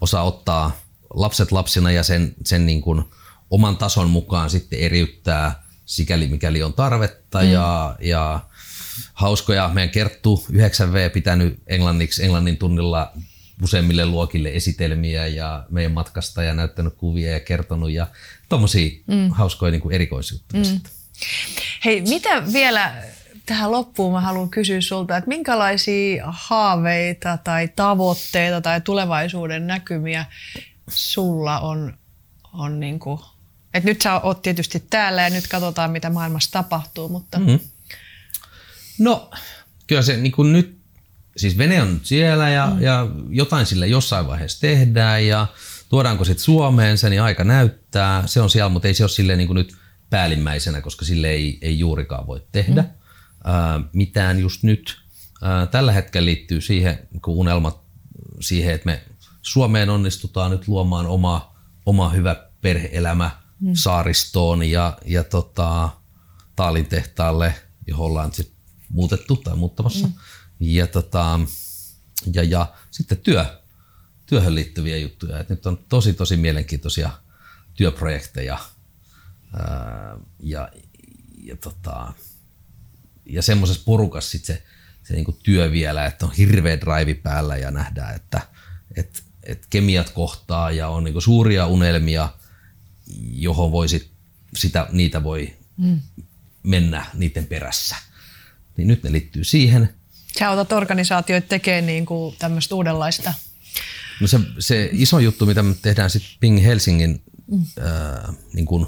[SPEAKER 1] osaa ottaa lapset lapsina ja sen, sen niin kuin oman tason mukaan sitten eriyttää sikäli mikäli on tarvetta mm. ja, ja hauskoja. Meidän Kerttu 9V pitänyt englanniksi englannin tunnilla useimmille luokille esitelmiä ja meidän matkasta ja näyttänyt kuvia ja kertonut ja tommosia mm. hauskoja niin erikoisjuttuja mm.
[SPEAKER 2] Hei, mitä vielä tähän loppuun mä haluan kysyä sulta, että minkälaisia haaveita tai tavoitteita tai tulevaisuuden näkymiä sulla on, on niin kuin, että nyt sä oot tietysti täällä ja nyt katsotaan mitä maailmassa tapahtuu, mutta... Mm-hmm.
[SPEAKER 1] No, kyllä se niin kuin nyt siis vene on siellä ja, mm. ja jotain sille jossain vaiheessa tehdään ja tuodaanko sitten Suomeen se, niin aika näyttää. Se on siellä, mutta ei se ole silleen niin kuin nyt päällimmäisenä, koska sille ei, ei juurikaan voi tehdä mm. Ää, mitään just nyt. Ää, tällä hetkellä liittyy siihen, kun unelmat siihen, että me Suomeen onnistutaan nyt luomaan oma, oma hyvä perheelämä mm. saaristoon ja, ja tota, Taalin tehtaalle, johon ollaan sit muutettu tai muuttamassa. Mm ja, tota, ja, ja sitten työ, työhön liittyviä juttuja. Et nyt on tosi tosi mielenkiintoisia työprojekteja ää, ja, ja, tota, ja semmoisessa porukassa sit se, se niinku työ vielä, että on hirveä drive päällä ja nähdään, että et, et kemiat kohtaa ja on niinku suuria unelmia, johon voi sit, sitä, niitä voi mm. mennä niiden perässä. Niin nyt ne liittyy siihen.
[SPEAKER 2] Sä otat organisaatioita tekemään niin kuin tämmöistä uudenlaista.
[SPEAKER 1] No se, se iso juttu, mitä me tehdään sitten Ping Helsingin mm. ää, niin kuin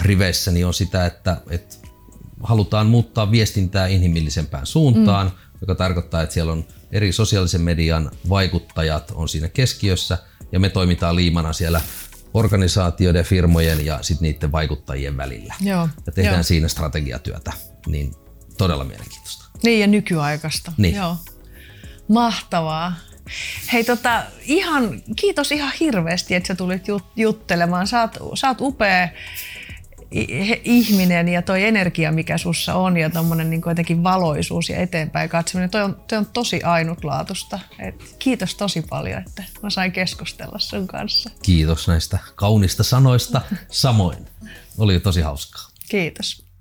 [SPEAKER 1] riveissä, niin on sitä, että, että halutaan muuttaa viestintää inhimillisempään suuntaan, mm. joka tarkoittaa, että siellä on eri sosiaalisen median vaikuttajat on siinä keskiössä ja me toimitaan liimana siellä organisaatioiden, firmojen ja sitten niiden vaikuttajien välillä.
[SPEAKER 2] Joo,
[SPEAKER 1] ja tehdään joo. siinä strategiatyötä, niin todella mielenkiintoista.
[SPEAKER 2] Niin ja nykyaikaista.
[SPEAKER 1] Niin.
[SPEAKER 2] Joo. Mahtavaa. Hei tota, ihan, kiitos ihan hirveästi, että sä tulit jut- juttelemaan. Sä oot upea ihminen ja toi energia, mikä sussa on ja tommonen niin jotenkin valoisuus ja eteenpäin katsominen, toi on, toi on tosi ainutlaatusta. Et kiitos tosi paljon, että mä sain keskustella sun kanssa.
[SPEAKER 1] Kiitos näistä kaunista sanoista. Samoin. Oli tosi hauskaa.
[SPEAKER 2] Kiitos.